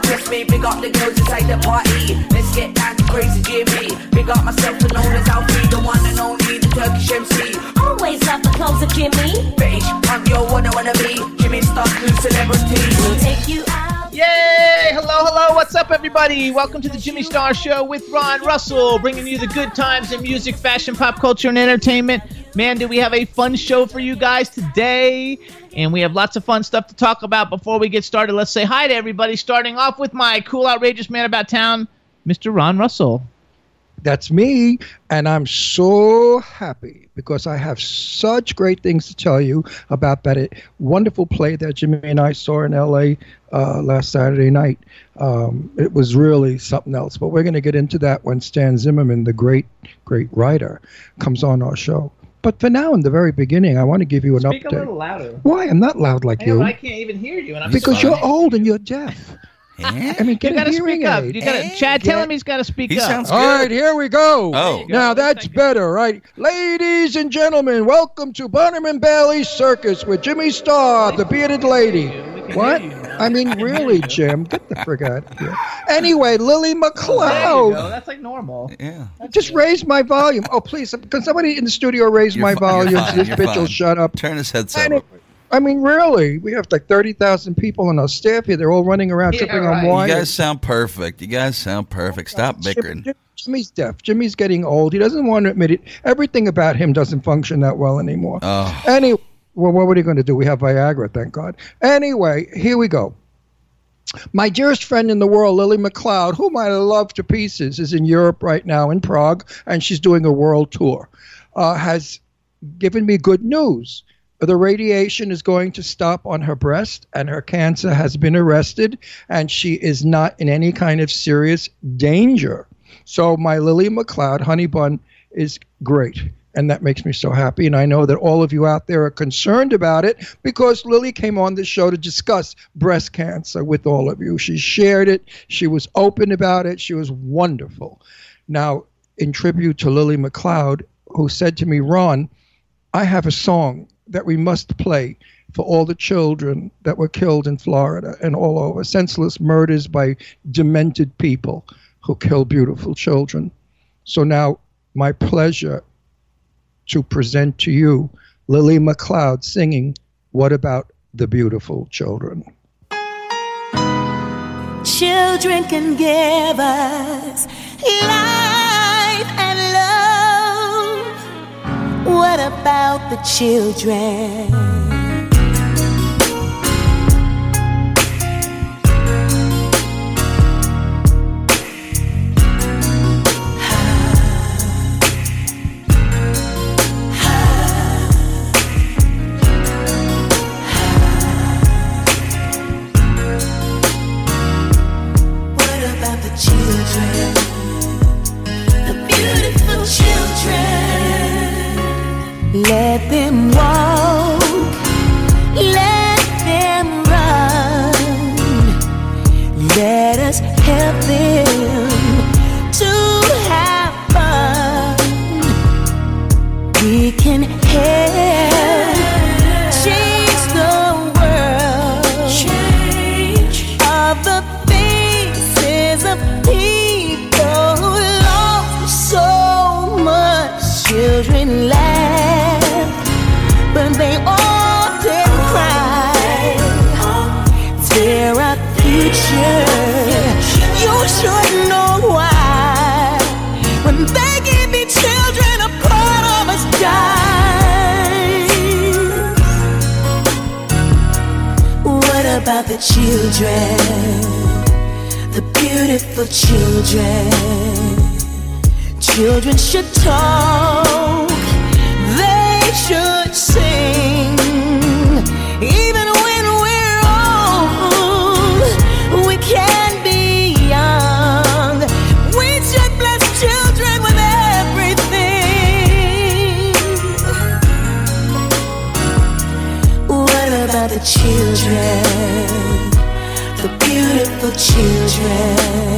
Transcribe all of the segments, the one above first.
MC, can't test me. Big up the girls inside the party. Let's get down to crazy Jimmy. Big up myself, and known as Alfie, the one and only, the Turkish MC. Always love the clothes of Jimmy. Bitch, I'm your one I wanna be. Jimmy Star, new celebrity. We'll take you out. Yay! Hello, hello, what's up, everybody? Welcome to the Jimmy Star Show with Ron Russell, bringing you the good times in music, fashion, pop culture, and entertainment. Man, do we have a fun show for you guys today? And we have lots of fun stuff to talk about. Before we get started, let's say hi to everybody, starting off with my cool, outrageous man about town, Mr. Ron Russell. That's me, and I'm so happy because I have such great things to tell you about that wonderful play that Jimmy and I saw in LA uh, last Saturday night. Um, it was really something else, but we're going to get into that when Stan Zimmerman, the great, great writer, comes on our show. But for now, in the very beginning, I want to give you an Speak update. a little louder. Why? I'm not loud like I, know, you. I can't even hear you. And I'm because sorry. you're old and you're deaf. I mean, get You a gotta hearing speak up. aid. You gotta, Chad, tell him he's got to speak He up. sounds All right, here we go. Oh. Now that's better, right? Ladies and gentlemen, welcome to Barnum and Bailey Circus with Jimmy Star, the bearded lady. What? I mean, really, Jim? Get the frig out of here. Anyway, Lily There you go. McLeod. That's like normal. Yeah. Just raise my volume. Oh, please. Can somebody in the studio raise You're my fi- you're volume? fine, This you're bitch will fine. shut up. Turn his headset Anyway, up. I mean, really, we have like 30,000 people on our staff here. They're all running around Yeah, tripping right. on You wires. guys sound perfect. You guys sound perfect. Stop Jim- bickering. Jim- Jimmy's deaf. Jimmy's getting old. He doesn't want to admit it. Everything about him doesn't function that well anymore. Oh. Anyway, well, what were you going to do? We have Viagra, thank God. Anyway, here we go. My dearest friend in the world, Lily McLeod, whom I love to pieces, is in Europe right now in Prague, and she's doing a world tour. Uh, has given me good news. The radiation is going to stop on her breast, and her cancer has been arrested, and she is not in any kind of serious danger. So, my Lily McLeod honey bun is great, and that makes me so happy. And I know that all of you out there are concerned about it because Lily came on the show to discuss breast cancer with all of you. She shared it, she was open about it, she was wonderful. Now, in tribute to Lily McLeod, who said to me, Ron, I have a song that we must play for all the children that were killed in Florida and all over senseless murders by demented people who kill beautiful children. So now my pleasure to present to you Lily McLeod singing What About the Beautiful Children? Children can give us life and love. What about the children? children. Let them walk. children, the beautiful children. Children should talk, they should sing, even children.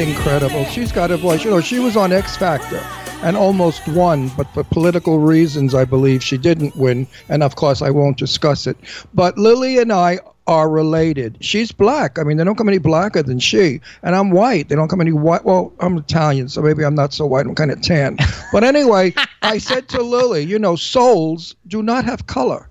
Incredible? She's got a voice. You know, she was on X Factor and almost won, but for political reasons, I believe she didn't win. And of course, I won't discuss it. But Lily and I are related. She's black. I mean, they don't come any blacker than she. And I'm white. They don't come any white. Well, I'm Italian, so maybe I'm not so white. I'm kind of tan. But anyway, I said to Lily, you know, souls do not have color.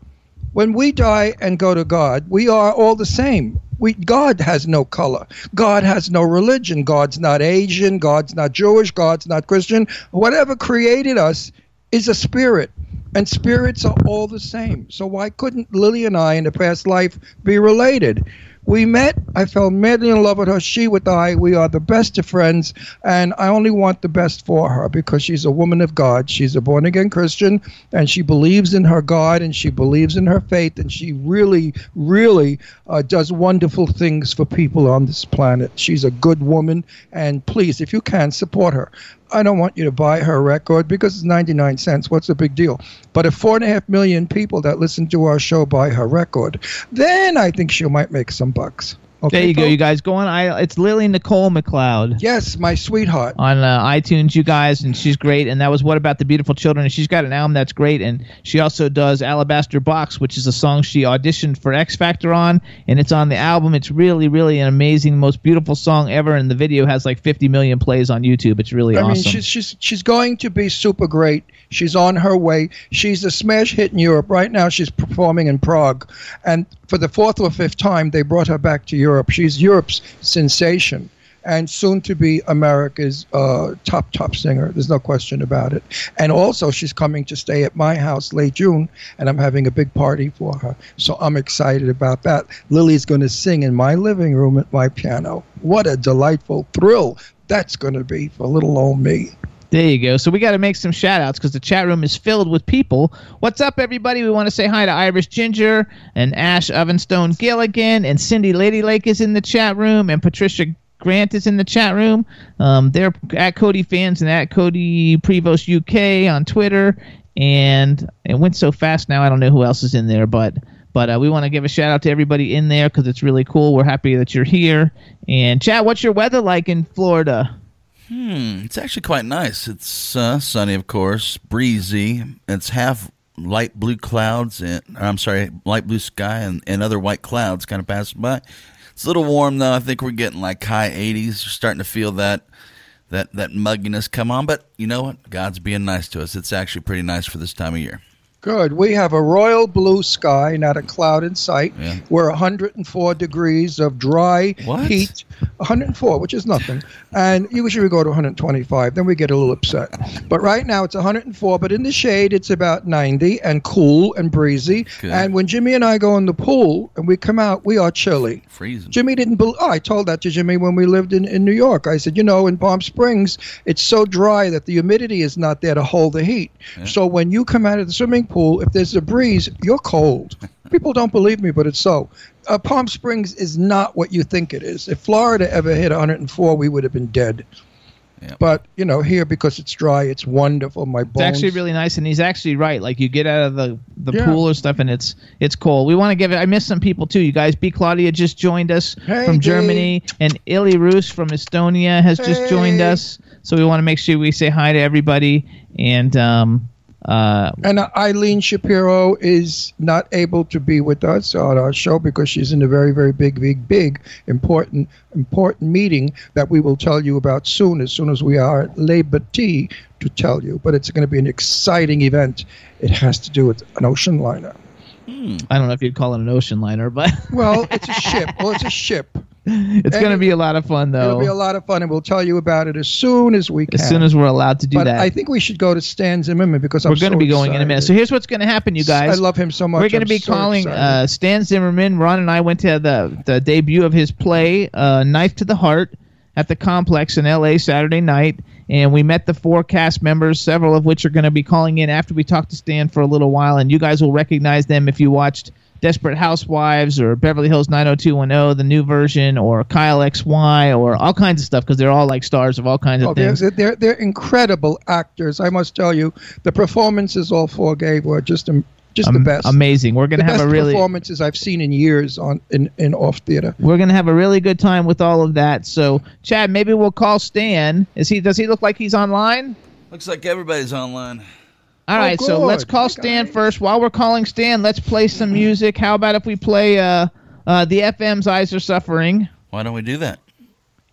When we die and go to God, we are all the same. We, God has no color. God has no religion. God's not Asian. God's not Jewish. God's not Christian. Whatever created us is a spirit and spirits are all the same. So why couldn't Lily and I in the past life be related? We met. I fell madly in love with her. She with I. We are the best of friends, and I only want the best for her because she's a woman of God. She's a born again Christian, and she believes in her God and she believes in her faith, and she really, really uh, does wonderful things for people on this planet. She's a good woman, and please, if you can, support her. I don't want you to buy her record because it's 99 cents. What's the big deal? But if four and a half million people that listen to our show buy her record, then I think she might make some bucks. Okay, there you go, you guys. Go on. I, it's Lily Nicole McLeod Yes, my sweetheart. on uh, iTunes, you guys, and she's great. And that was What About the Beautiful Children? And she's got an album that's great. And she also does Alabaster Box, which is a song she auditioned for X Factor on, and it's on the album. It's really, really an amazing, most beautiful song ever. And the video has like 50 million plays on YouTube. It's really I awesome. mean, she's she's she's going to be super great. She's on her way. She's a smash hit in Europe right now. She's performing in Prague, and for the fourth or fifth time, they brought her back to Europe. She's Europe's sensation, and soon to be America's uh, top top singer. There's no question about it. And also, she's coming to stay at my house late June, and I'm having a big party for her. So I'm excited about that. Lily's going to sing in my living room at my piano. What a delightful thrill that's going to be for little old me. There you go. So we got to make some shout outs because the chat room is filled with people. What's up, everybody? We want to say hi to Irish Ginger and Ash Ovenstone Gilligan and Cindy Lady Lake is in the chat room and Patricia Grant is in the chat room. Um, they're at Cody fans and at Cody Prevost UK on Twitter. And it went so fast now, I don't know who else is in there, but. But uh, we want to give a shout out to everybody in there because it's really cool. We're happy that you're here. And chat, what's your weather like in Florida? Hmm, it's actually quite nice. It's uh, sunny, of course, breezy. It's half light blue clouds, and I'm sorry, light blue sky and, and other white clouds kind of passing by. It's a little warm though. I think we're getting like high 80s. You're starting to feel that that that mugginess come on. But you know what? God's being nice to us. It's actually pretty nice for this time of year. Good. We have a royal blue sky, not a cloud in sight. Yeah. We're 104 degrees of dry What? heat. 104, which is nothing. And usually we go to 125. Then we get a little upset. But right now it's 104. But in the shade, it's about 90 and cool and breezy. Good. And when Jimmy and I go in the pool and we come out, we are chilly. Freezing. Jimmy didn't believe. Oh, I told that to Jimmy when we lived in, in New York. I said, you know, in Palm Springs, it's so dry that the humidity is not there to hold the heat. So when you come out of the swimming pool, if there's a breeze, you're cold. People don't believe me, but it's so. Uh, Palm Springs is not what you think it is. If Florida ever hit 104, we would have been dead. Yep. But you know, here because it's dry, it's wonderful. My bones. It's actually really nice, and he's actually right. Like you get out of the the Yeah. pool or stuff, and it's it's cold. We want to give it. I miss some people too. You guys, B Claudia just joined us Hey, from Dave. Germany, and Illy Roos from Estonia has just joined us. So we want to make sure we say hi to everybody. And um, uh, And uh, Eileen Shapiro is not able to be with us on our show because she's in a very, very big, big, big, important, important meeting that we will tell you about soon, as soon as we are at liberty to tell you. But it's going to be an exciting event. It has to do with an ocean liner. I don't know if you'd call it an ocean liner, but Well, it's a ship. Well, it's a ship. it's going to be a lot of fun though. It'll be a lot of fun, and we'll tell you about it as soon as we can. as soon as we're allowed to do but that. I think we should go to Stan Zimmerman because I'm we're going to so be going in a minute. So here's what's going to happen, you guys. I love him so much. We're going to be so calling uh, Stan Zimmerman. Ron and I went to the the debut of his play, uh, Knife to the Heart, at the Complex in L.A. Saturday night, and we met the four cast members, several of which are going to be calling in after we talk to Stan for a little while, and you guys will recognize them if you watched. Desperate Housewives or Beverly Hills 90210, the new version, or Kyle XY, or all kinds of stuff because they're all like stars of all kinds Oh, of they're, things. they're, they're incredible actors. I must tell you, the performances all four gave were just um, Just Am- the best. Amazing. We're gonna have best a really performances I've seen in years on in, in off theater. we're gonna have a really good time with all of that. So, Chad, maybe we'll call Stan. Is he? Does he look like he's online? Looks like everybody's online. All right, so good. let's call Stan first. While we're calling Stan, let's play some music. How about if we play uh, uh, the FM's "Eyes Are Suffering," Why don't we do that?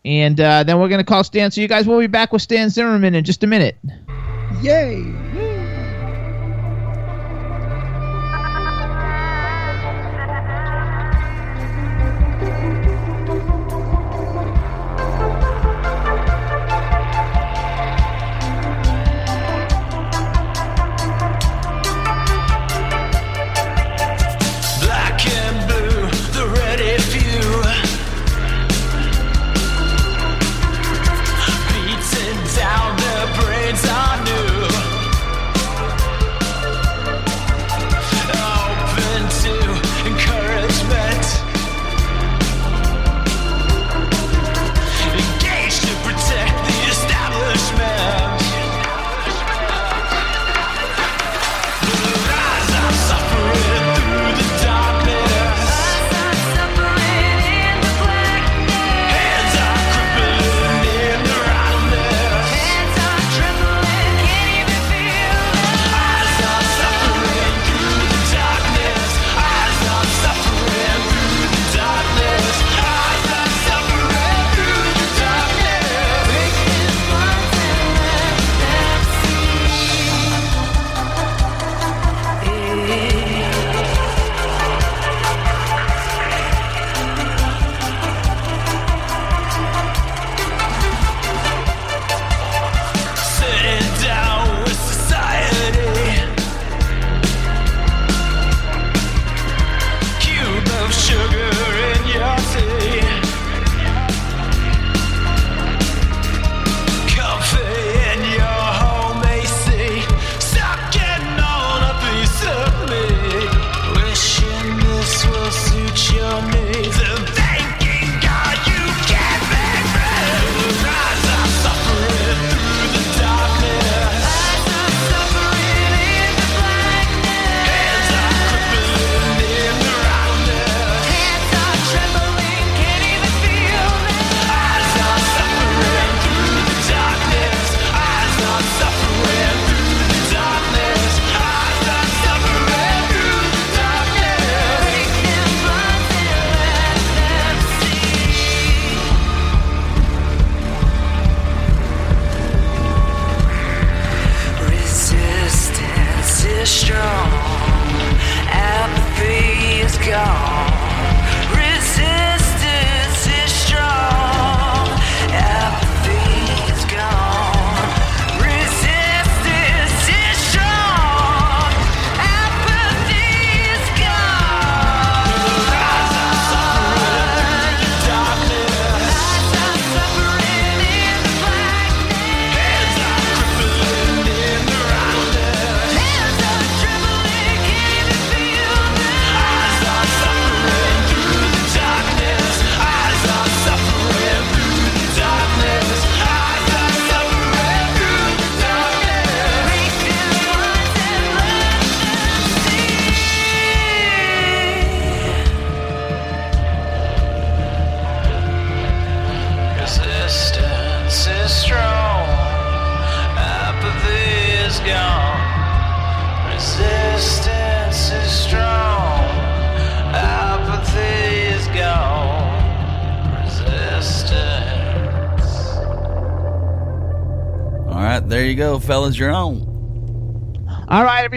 and uh, then we're gonna call Stan. So you guys will be back with Stan Zimmerman in just a minute. Yay!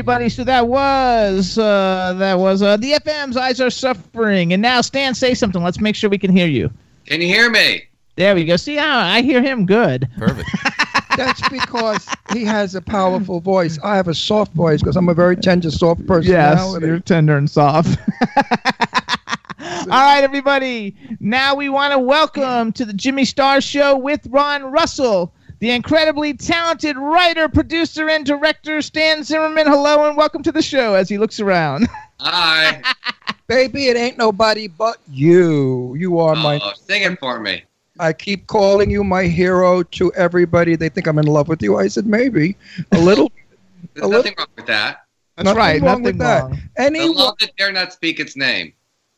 Everybody. So that was uh, that was uh, the FM's "Eyes Are Suffering," and now Stan, say something. Let's make sure we can hear you. Can you hear me? There we go. See how I hear him good. Perfect. That's because he has a powerful voice. I have a soft voice because I'm a very tender, soft personality. you're tender and soft. All right, everybody. Now we want to welcome to the Jimmy Star Show with Ron Russell, the incredibly talented writer, producer, and director Stan Zimmerman. Hello, and welcome to the show as he looks around. Hi. Baby, it ain't nobody but you. You are my. Oh, sing it for me. I keep calling you my hero to everybody. They think I'm in love with you. I said maybe a little. There's A nothing wrong with that. That's nothing right, wrong with nothing that. wrong. The Anyone, law that dare not speak its name.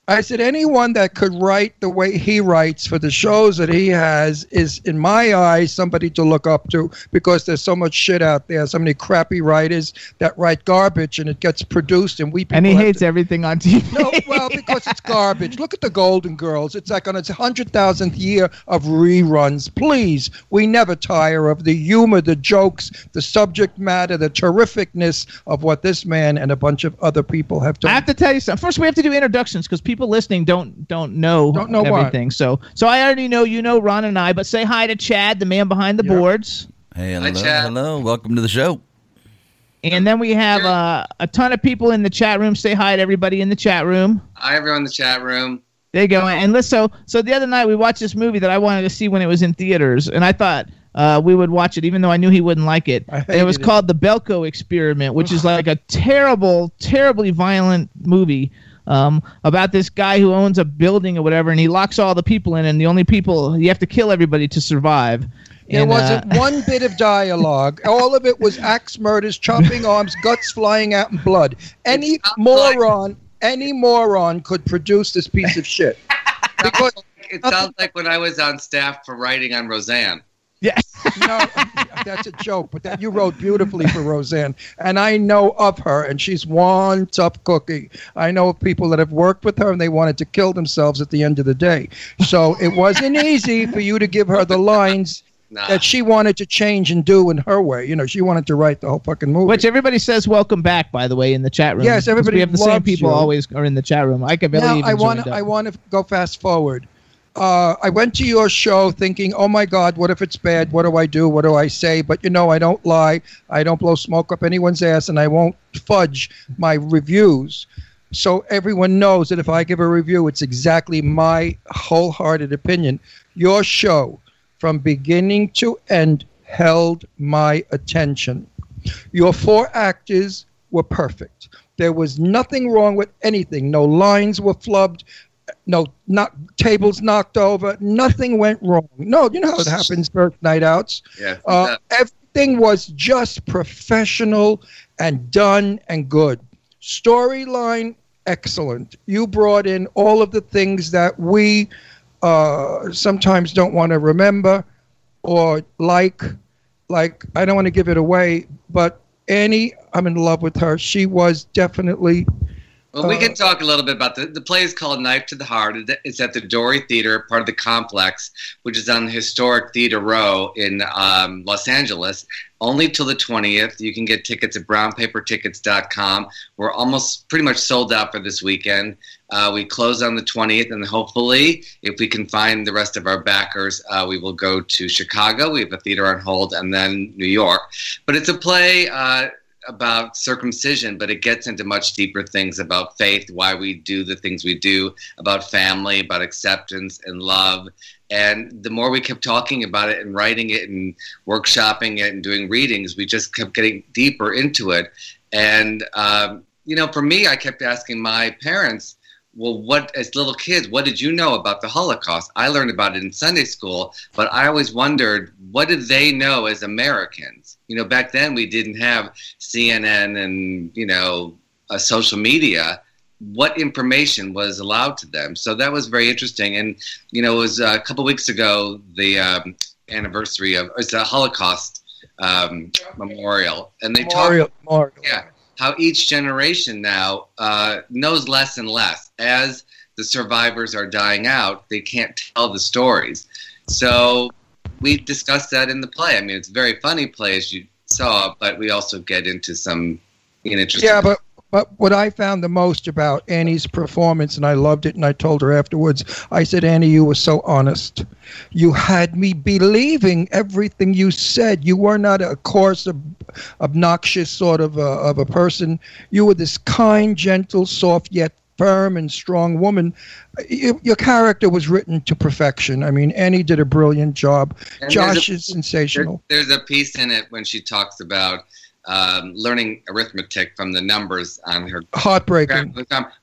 I said, anyone that could write the way he writes for the shows that he has is, in my eyes, somebody to look up to because there's so much shit out there, so many crappy writers that write garbage and it gets produced and we people And he hates to- everything on TV. No, well, because it's garbage. Look at the Golden Girls. It's like on its hundred thousandth year of reruns. Please, we never tire of the humor, the jokes, the subject matter, the terrificness of what this man and a bunch of other people have done. I have to tell you something. First, we have to do introductions because people listening don't don't know Don't know what. everything. So, so I already know you know Ron and I, but say hi to Chad, the man behind the Yeah. boards. Hey, Hi, hello, Chad. hello. Welcome to the show. And then we have uh, a ton of people in the chat room. Say hi to everybody in the chat room. Hi, everyone in the chat room. There you go. And let's so so the other night we watched this movie that I wanted to see when it was in theaters, and I thought uh, we would watch it, even though I knew he wouldn't like it. It was it. called The Belko Experiment, which is like a terrible, terribly violent movie um, about this guy who owns a building or whatever, and he locks all the people in, and the only people you have to kill everybody to survive. There And, wasn't uh, one bit of dialogue. All of it was axe murders, chopping arms, guts flying out, and blood. Any It sounds like- moron, any moron could produce this piece of shit. Because It sounds like when I was on staff for writing on Roseanne. Yeah. no, that's a joke, but that you wrote beautifully for Roseanne, and I know of her, and she's one tough cookie. I know of people that have worked with her, and they wanted to kill themselves at the end of the day. So it wasn't easy for you to give her the lines Nah. that she wanted to change and do in her way. You know, she wanted to write the whole fucking movie. Which everybody says welcome back, by the way, in the chat room. Yes, everybody We have the same people you. always are in the chat room. I can now believe I want to I want to go fast forward. Uh, I went to your show thinking, oh my God, what if it's bad? What do I do? What do I say? But you know, I don't lie. I don't blow smoke up anyone's ass, and I won't fudge my reviews. So everyone knows that if I give a review, it's exactly my wholehearted opinion. Your show, from beginning to end, held my attention. Your four actors were perfect. There was nothing wrong with anything. No lines were flubbed. No, not tables knocked over. Nothing went wrong. No, you know how it happens first night outs. Yeah. Uh, everything was just professional and done and good. Storyline, excellent. You brought in all of the things that we uh, sometimes don't want to remember or like. Like, I don't want to give it away, but Annie, I'm in love with her. She was definitely Well, we Uh, can talk a little bit about the the play is called Knife to the Heart. It's at the Dorie Theater, part of the complex, which is on the historic Theater Row in um, Los Angeles. Only till the 20th. You can get tickets at brownpapertickets.com. We're almost pretty much sold out for this weekend. Uh, we close on the 20th, and hopefully, if we can find the rest of our backers, uh, we will go to Chicago. We have a theater on hold, and then New York. But it's a play. Uh, about circumcision, but it gets into much deeper things about faith, why we do the things we do, about family, about acceptance and love. And the more we kept talking about it and writing it and workshopping it and doing readings, we just kept getting deeper into it. And, um, you know, for me, I kept asking my parents, well, what, as little kids, what did you know about the Holocaust? I learned about it in Sunday school, but I always wondered, what did they know as Americans? You know, back then we didn't have CNN and, you know, uh, social media. What information was allowed to them? So that was very interesting. And, you know, it was uh, a couple weeks ago, the um, anniversary of, it's a Holocaust um, memorial. And they Memorial, talked memorial. yeah, how each generation now uh, knows less and less as the survivors are dying out. They can't tell the stories, so we discussed that in the play. I mean, it's very funny play as you saw, but we also get into some interesting. Yeah, but but what I found the most about Annie's performance, and I loved it, and I told her afterwards, I said, Annie, you were so honest. You had me believing everything you said. You were not a coarse, ob- obnoxious sort of a, of a person. You were this kind, gentle, soft, yet firm and strong woman. You, your character was written to perfection. I mean, Annie did a brilliant job. And Josh a- is sensational. There- there's a piece in it when she talks about um, learning arithmetic from the numbers on her Heartbreaking.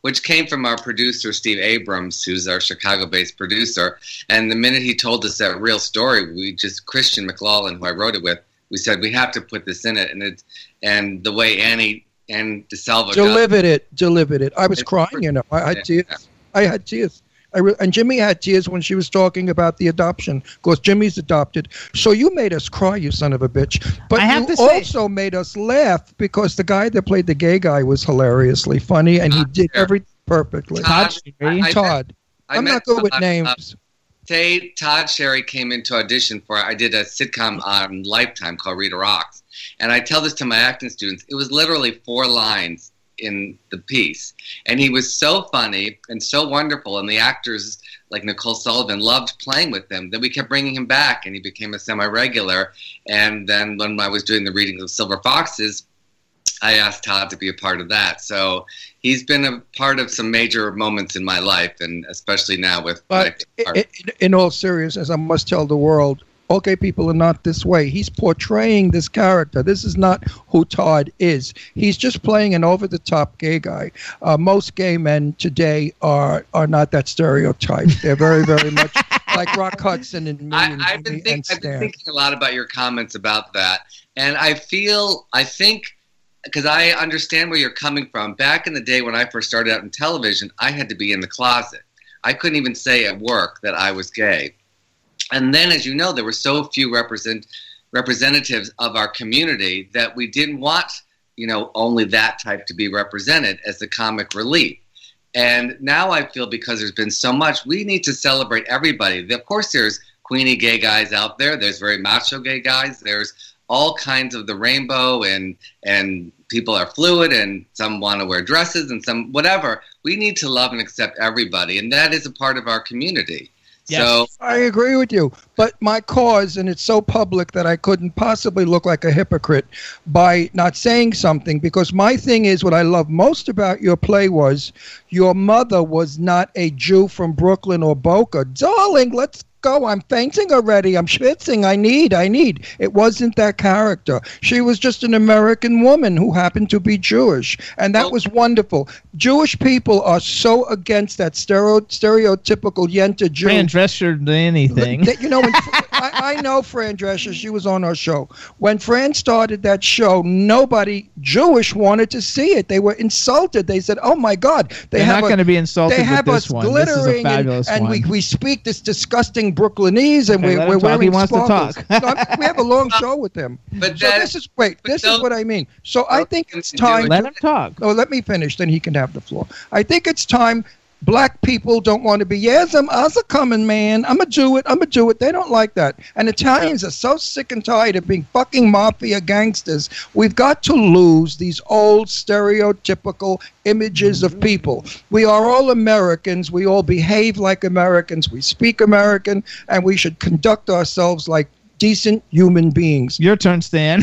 which came from our producer Steve Abrams, who's our Chicago-based producer. And the minute he told us that real story, we just Christian McLaughlin, who I wrote it with, we said we have to put this in it. And it and the way Annie and DeSalvo. does. delivered it, delivered it. I was It's crying, pretty- you know. I had yeah. tears. I had tears. I re- and Jimmy had tears when she was talking about the adoption. Of course, Jimmy's adopted. So you made us cry, you son of a bitch. But I have you to say- also made us laugh because the guy that played the gay guy was hilariously funny, and he did Sherry. everything perfectly. Todd I, I, Todd. I, I'm met not good with uh, names. Tay, Todd Sherry came into audition for. I did a sitcom on Lifetime called Rita Rocks, and I tell this to my acting students. It was literally four lines in the piece, and he was so funny and so wonderful, and the actors like Nicole Sullivan loved playing with him that we kept bringing him back, and he became a semi-regular. And then when I was doing the reading of Silver Foxes, I asked Todd to be a part of that. So he's been a part of some major moments in my life, and especially now with. But my i- i- in all seriousness, I must tell the world, okay, people are not this way. He's portraying this character. This is not who Todd is. He's just playing an over-the-top gay guy. Uh, most gay men today are are not that stereotype. They're very, very much like Rock Hudson and me I, and I've been, think, and I've been thinking a lot about your comments about that, and I feel I think because I understand where you're coming from. Back in the day when I first started out in television, I had to be in the closet. I couldn't even say at work that I was gay. And then, as you know, there were so few represent representatives of our community that we didn't want, you know, only that type to be represented as the comic relief. And now I feel because there's been so much, we need to celebrate everybody. Of course, there's queenie gay guys out there. There's very macho gay guys. There's all kinds of the rainbow, and and people are fluid, and some want to wear dresses, and some whatever. We need to love and accept everybody, and that is a part of our community. So I agree with you, but my cause, and it's so public that I couldn't possibly look like a hypocrite by not saying something. Because my thing is, what I love most about your play was your mother was not a Jew from Brooklyn or Boca. Darling, let's go. I'm fainting already. I'm schwitzing. I need, I need. It wasn't that character. She was just an American woman who happened to be Jewish. And that oh. was wonderful. Jewish people are so against that stereo, stereotypical Yenta Jew. Fran Drescher than anything. That- you know, when, I, I know Fran Drescher. She was on our show. When Fran started that show, nobody Jewish wanted to see it. They were insulted. They said, "Oh my God, they They're have not gonna be insulted They with have this us one. This is a glittering, and- fabulous and, we, we speak this disgusting Brooklynese, and Okay, we're, let we're wearing He wants to talk. No, we have a long show with him. But so that- this is wait. This is what I mean. So I think it's time. Let him talk. Oh, let me finish, then he can have the floor. I think it's time. Black people don't want to be, yes, I'm also coming, man. I'm a to do it. I'm a to do it. They don't like that. And Italians are so sick and tired of being fucking mafia gangsters. We've got to lose these old stereotypical images of people. We are all Americans. We all behave like Americans. We speak American, and we should conduct ourselves like decent human beings. Your turn, Stan.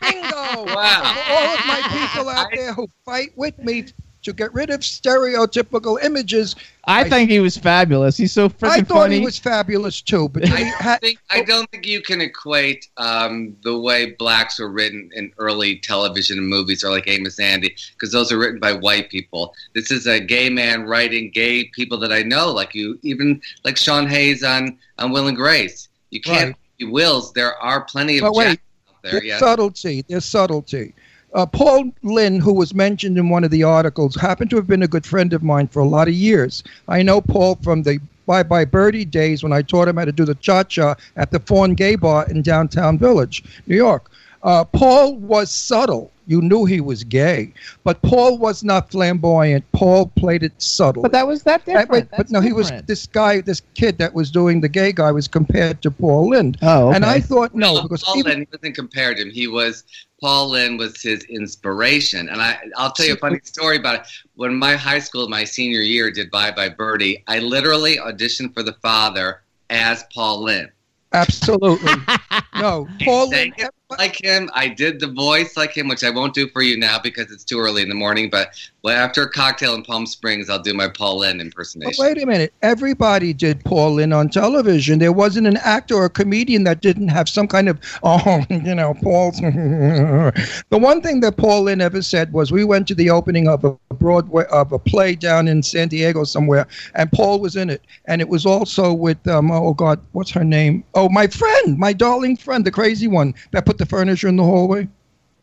Bingo! Wow. For all of my people out there who fight with me to get rid of stereotypical images, I think he was fabulous. He's so freaking funny. I thought funny. he was fabulous too. But he I had, think I don't think you can equate um, the way blacks were written in early television and movies, or like Amos Andy, because those are written by white people. This is a gay man writing gay people that I know, like you, even like Sean Hayes on on Will and Grace. You can't Right. be wills. There are plenty of But wait, out there. there's Yeah. subtlety. There's subtlety. Uh, Paul Lynde, who was mentioned in one of the articles, happened to have been a good friend of mine for a lot of years. I know Paul from the Bye Bye Birdie days when I taught him how to do the cha cha at the Fawn Gay Bar in downtown Village, New York. Uh, Paul was subtle. You knew he was gay, but Paul was not flamboyant. Paul played it subtle. but that was that different. wait, but That's no, he was this guy, this kid that was doing the gay guy was compared to Paul Lynde. Oh, and. I thought no, Well, because Paul even, Lynde he wasn't compared to him. He was Paul Lynde was his inspiration, and I I'll tell you a funny story about it. When my high school, my senior year, did Bye Bye Birdie, I literally auditioned for the father as Paul Lynde. absolutely no, Paul Sang Lynde. it like him. I did the voice like him, which I won't do for you now because it's too early in the morning. But well, after a cocktail in Palm Springs, I'll do my Paul Lynde But impersonation. wait a minute. Everybody did Paul Lynde on television. There wasn't an actor or a comedian that didn't have some kind of, oh, you know, Paul. the one thing that Paul Lynde ever said was we went to the opening of a Broadway, of a play down in San Diego somewhere, and Paul was in it. And it was also with, um, oh, God, what's her name? Oh, my friend, my darling friend, the crazy one that put the furniture in the hallway.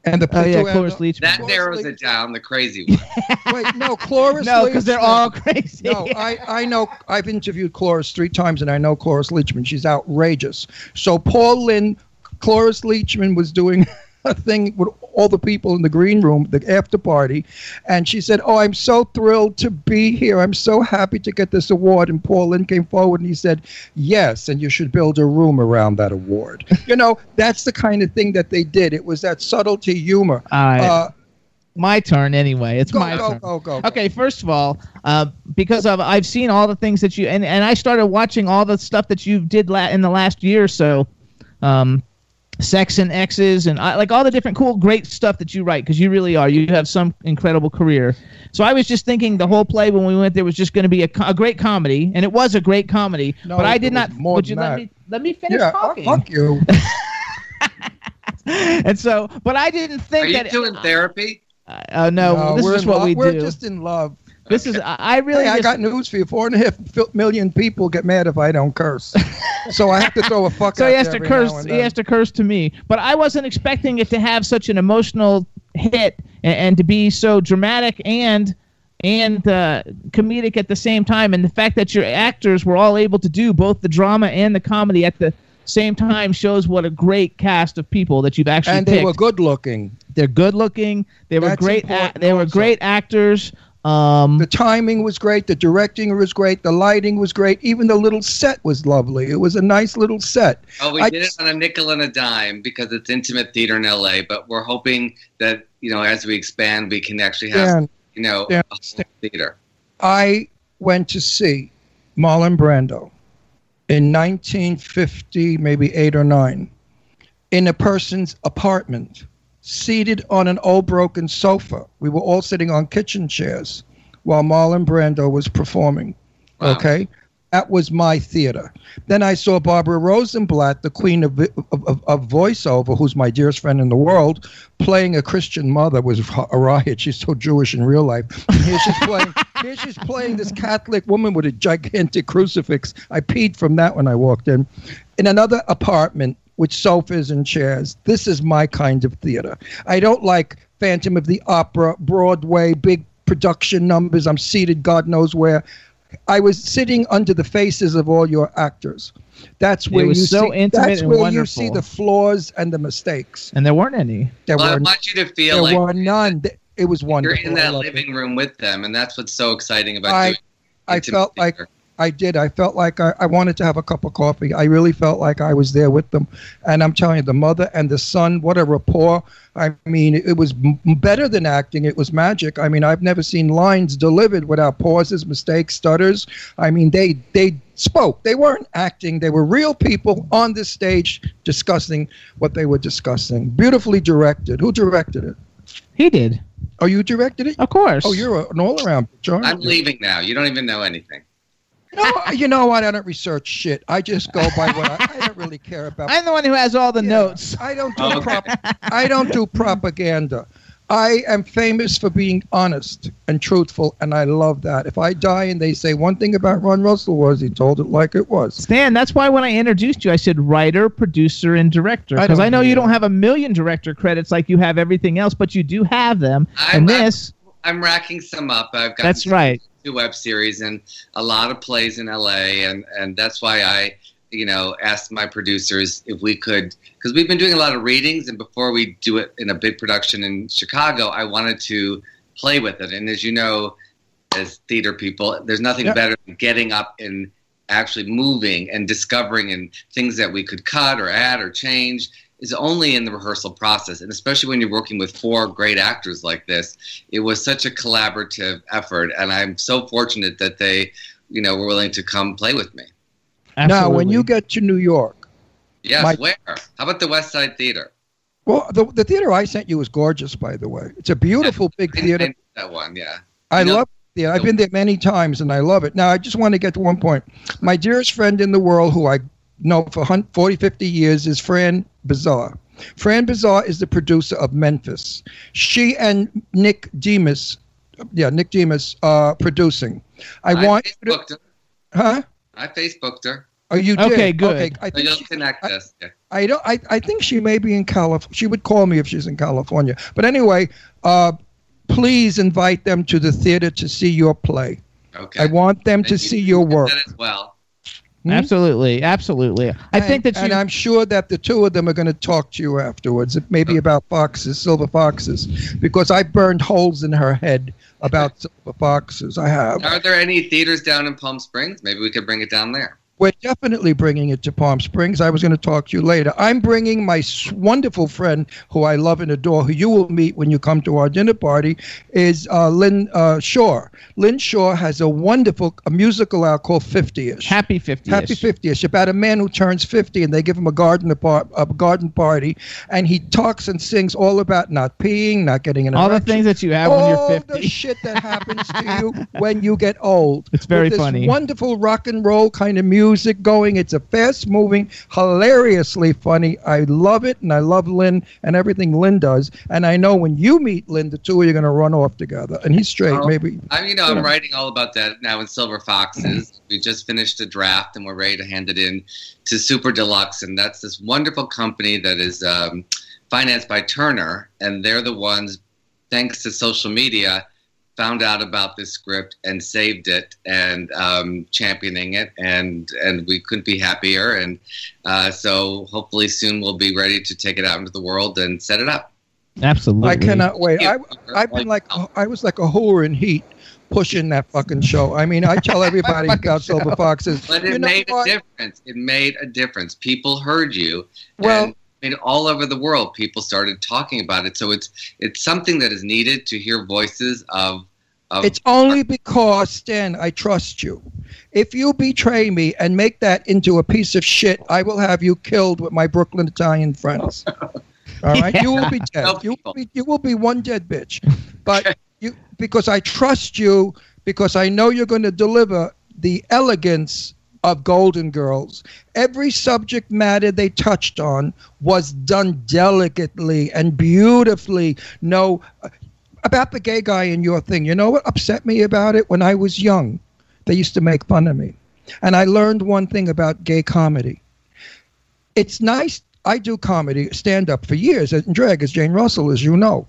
And the Oh yeah, Cloris Leachman. That Cloris narrows Leach- it down. The crazy one. Wait, no, Cloris. no, because they're all crazy. No, I, I know. I've interviewed Cloris three times, and I know Cloris Leachman. She's outrageous. So Paul Lynde, Cloris Leachman was doing a thing with all the people in the green room, the after party, and she said, "Oh, I'm so thrilled to be here. I'm so happy to get this award." And Paul Lynde came forward and he said, "Yes, and you should build a room around that award." you know, that's the kind of thing that they did. It was that subtlety, humor. Right. Uh, my turn anyway. It's go, my go, turn. go, go, go. Okay, first of all, uh, because of I've seen all the things that you and, and I started watching all the stuff that you did la- in the last year or so, um, Sex and X's and I, like all the different cool, great stuff that you write because you really are. You have some incredible career. So I was just thinking the whole play when we went there was just going to be a, a great comedy, and it was a great comedy. No, but I did not. more Would you than let me let me finish Yeah, uh, talking? fuck you. and so, but I didn't think that. Are you that. doing therapy? Uh, uh no, this we're is what love. we We're do. just in love. This is I, really Hey, I got news for you. Four and a half million people get mad if I don't curse. so I have to throw a fuck so he has to curse. He has to curse to me, but I wasn't expecting it to have such an emotional hit and, and to be so dramatic and and uh, comedic at the same time. And the fact that your actors were all able to do both the drama and the comedy at the same time shows what a great cast of people that you've actually and picked. they were good looking. They're good looking. They were That's great. important they were great actors. Um, The timing was great. The directing was great. The lighting was great. Even the little set was lovely. It was a nice little set. Oh, we I did it on a nickel and a dime because it's intimate theater in LA. But we're hoping that you know, as we expand, we can actually have Dan, you know Dan, a whole theater. I went to see Marlon Brando in 1950, maybe eight or nine, in a person's apartment, seated on an old broken sofa. We were all sitting on kitchen chairs while Marlon Brando was performing. Wow. Okay. That was my theater. Then I saw Barbara Rosenblat, the queen of, of, of, of voiceover, who's my dearest friend in the world, playing a Christian mother was a riot. She's so Jewish in real life. Here she's playing. here she's playing this Catholic woman with a gigantic crucifix. I peed from that when I walked in. In another apartment with sofas and chairs. This is my kind of theater. I don't like Phantom of the Opera, Broadway, big production numbers. I'm seated God knows where. I was sitting under the faces of all your actors. That's where you so see. intimate that's and where you see the flaws and the mistakes. and there weren't any. There Well, I were want you to feel there like were none. It was wonderful. you're in that loved it. living room with them, and that's what's so exciting about I- doing. I intimate felt like theater. I did. I felt like I, I wanted to have a cup of coffee. I really felt like I was there with them. And I'm telling you, the mother and the son, what a rapport. I mean, it was m- better than acting. It was magic. I mean, I've never seen lines delivered without pauses, mistakes, stutters. I mean, they they spoke. They weren't acting. They were real people on the stage discussing what they were discussing. Beautifully directed. Who directed it? He did, Oh, you directed it? of course. Oh, you're an all-around I'm leaving now. You don't even know anything. No, you know what? I don't research shit. I just go by what I, I don't really care about. I'm the one who has all the Yeah, notes. I don't do oh, Okay. prop, I don't do propaganda. I am famous for being honest and truthful, and I love that. If I die and they say one thing about Ron Russell was he told it like it was. Stan, that's why when I introduced you, I said writer, producer, and director. Because don't I know you that. don't have a million director credits like you have everything else, but you do have them. I'm and not- this, I'm racking some up. I've got that's right. Web series and a lot of plays in LA, and and that's why I, you know, asked my producers if we could, because we've been doing a lot of readings, and before we do it in a big production in Chicago, I wanted to play with it. And as you know, as theater people, there's nothing Yeah. better than getting up and actually moving and discovering and things that we could cut or add or change is only in the rehearsal process and especially when you're working with four great actors like this it was such a collaborative effort and i'm so fortunate that they you know were willing to come play with me Now, when you get to New York, yes My- where how about the west side theater well, the, the theater I sent you is gorgeous, by the way. It's a beautiful big I- I theater. that one yeah I You know- love it. I've been there many times and I love it. Now, I just want to get to one point. My dearest friend in the world, who I know for hun- 40, 50 years, is Fran Bizar. Fran Bizar is the producer of Memphis. She and Nick Demos, yeah, Nick Demos, are producing. I, want you to, facebooked her huh? i facebooked her Oh, you did. Okay, good. Okay, I So think you'll she- connect us. Yeah. I don't. I, I think she may be in California. She would call me if she's in California. But anyway, uh, please invite them to the theater to see your play. Okay. I want them And to you see your work. that as well. Hmm? Absolutely, absolutely. I think that and you. I'm sure that the two of them are going to talk to you afterwards, maybe about foxes, silver foxes, because I burned holes in her head about silver foxes. I have. Are there any theaters down in Palm Springs? Maybe we could bring it down there. We're definitely bringing it to Palm Springs. I was going to talk to you later. I'm bringing my wonderful friend, who I love and adore, who you will meet when you come to our dinner party, is uh, Lynn uh, Shore. Lynn Shore has a wonderful a musical out called 50ish. Happy 50ish. Happy 50ish about a man who turns 50 and they give him a garden apart, a garden party and he talks and sings all about not peeing, not getting an All the things that you have when you're 50. All the shit that happens to you when you get old. It's very funny. Wonderful rock and roll kind of music going. It's a fast moving, hilariously funny. I love it, and I love Lynn and everything Lynn does. And I know when you meet Lynn, the two of you are going to run off together. And he's straight, Oh, maybe. I, you know, I'm writing all about that now in Silver Foxes. We just finished a draft and we're ready to hand it in to Super Deluxe, and that's this wonderful company that is um, financed by Turner, and they're the ones, thanks to social media, found out about this script and saved it and um, championing it, and and we couldn't be happier. And uh, so hopefully soon we'll be ready to take it out into the world and set it up. Absolutely. I cannot wait. I, I've been like, I was like a whore in heat pushing that fucking show. I mean, I tell everybody about Silver Foxes. But it You know made what? a difference. It made a difference. People heard you. Well- and I mean, all over the world, people started talking about it. So it's it's something that is needed to hear voices of. of It's only because, Stan, I trust you. If you betray me and make that into a piece of shit, I will have you killed with my Brooklyn Italian friends. All right, you will be dead. You will be, you will be one dead bitch. But you, because I trust you, because I know you're going to deliver the elegance of Golden Girls. Every subject matter they touched on was done delicately and beautifully. No, uh, about the gay guy in your thing. You know what upset me about it? When I was young, they used to make fun of me. And I learned one thing about gay comedy. It's nice. I do comedy, stand up for years and drag as Jane Russell, as you know.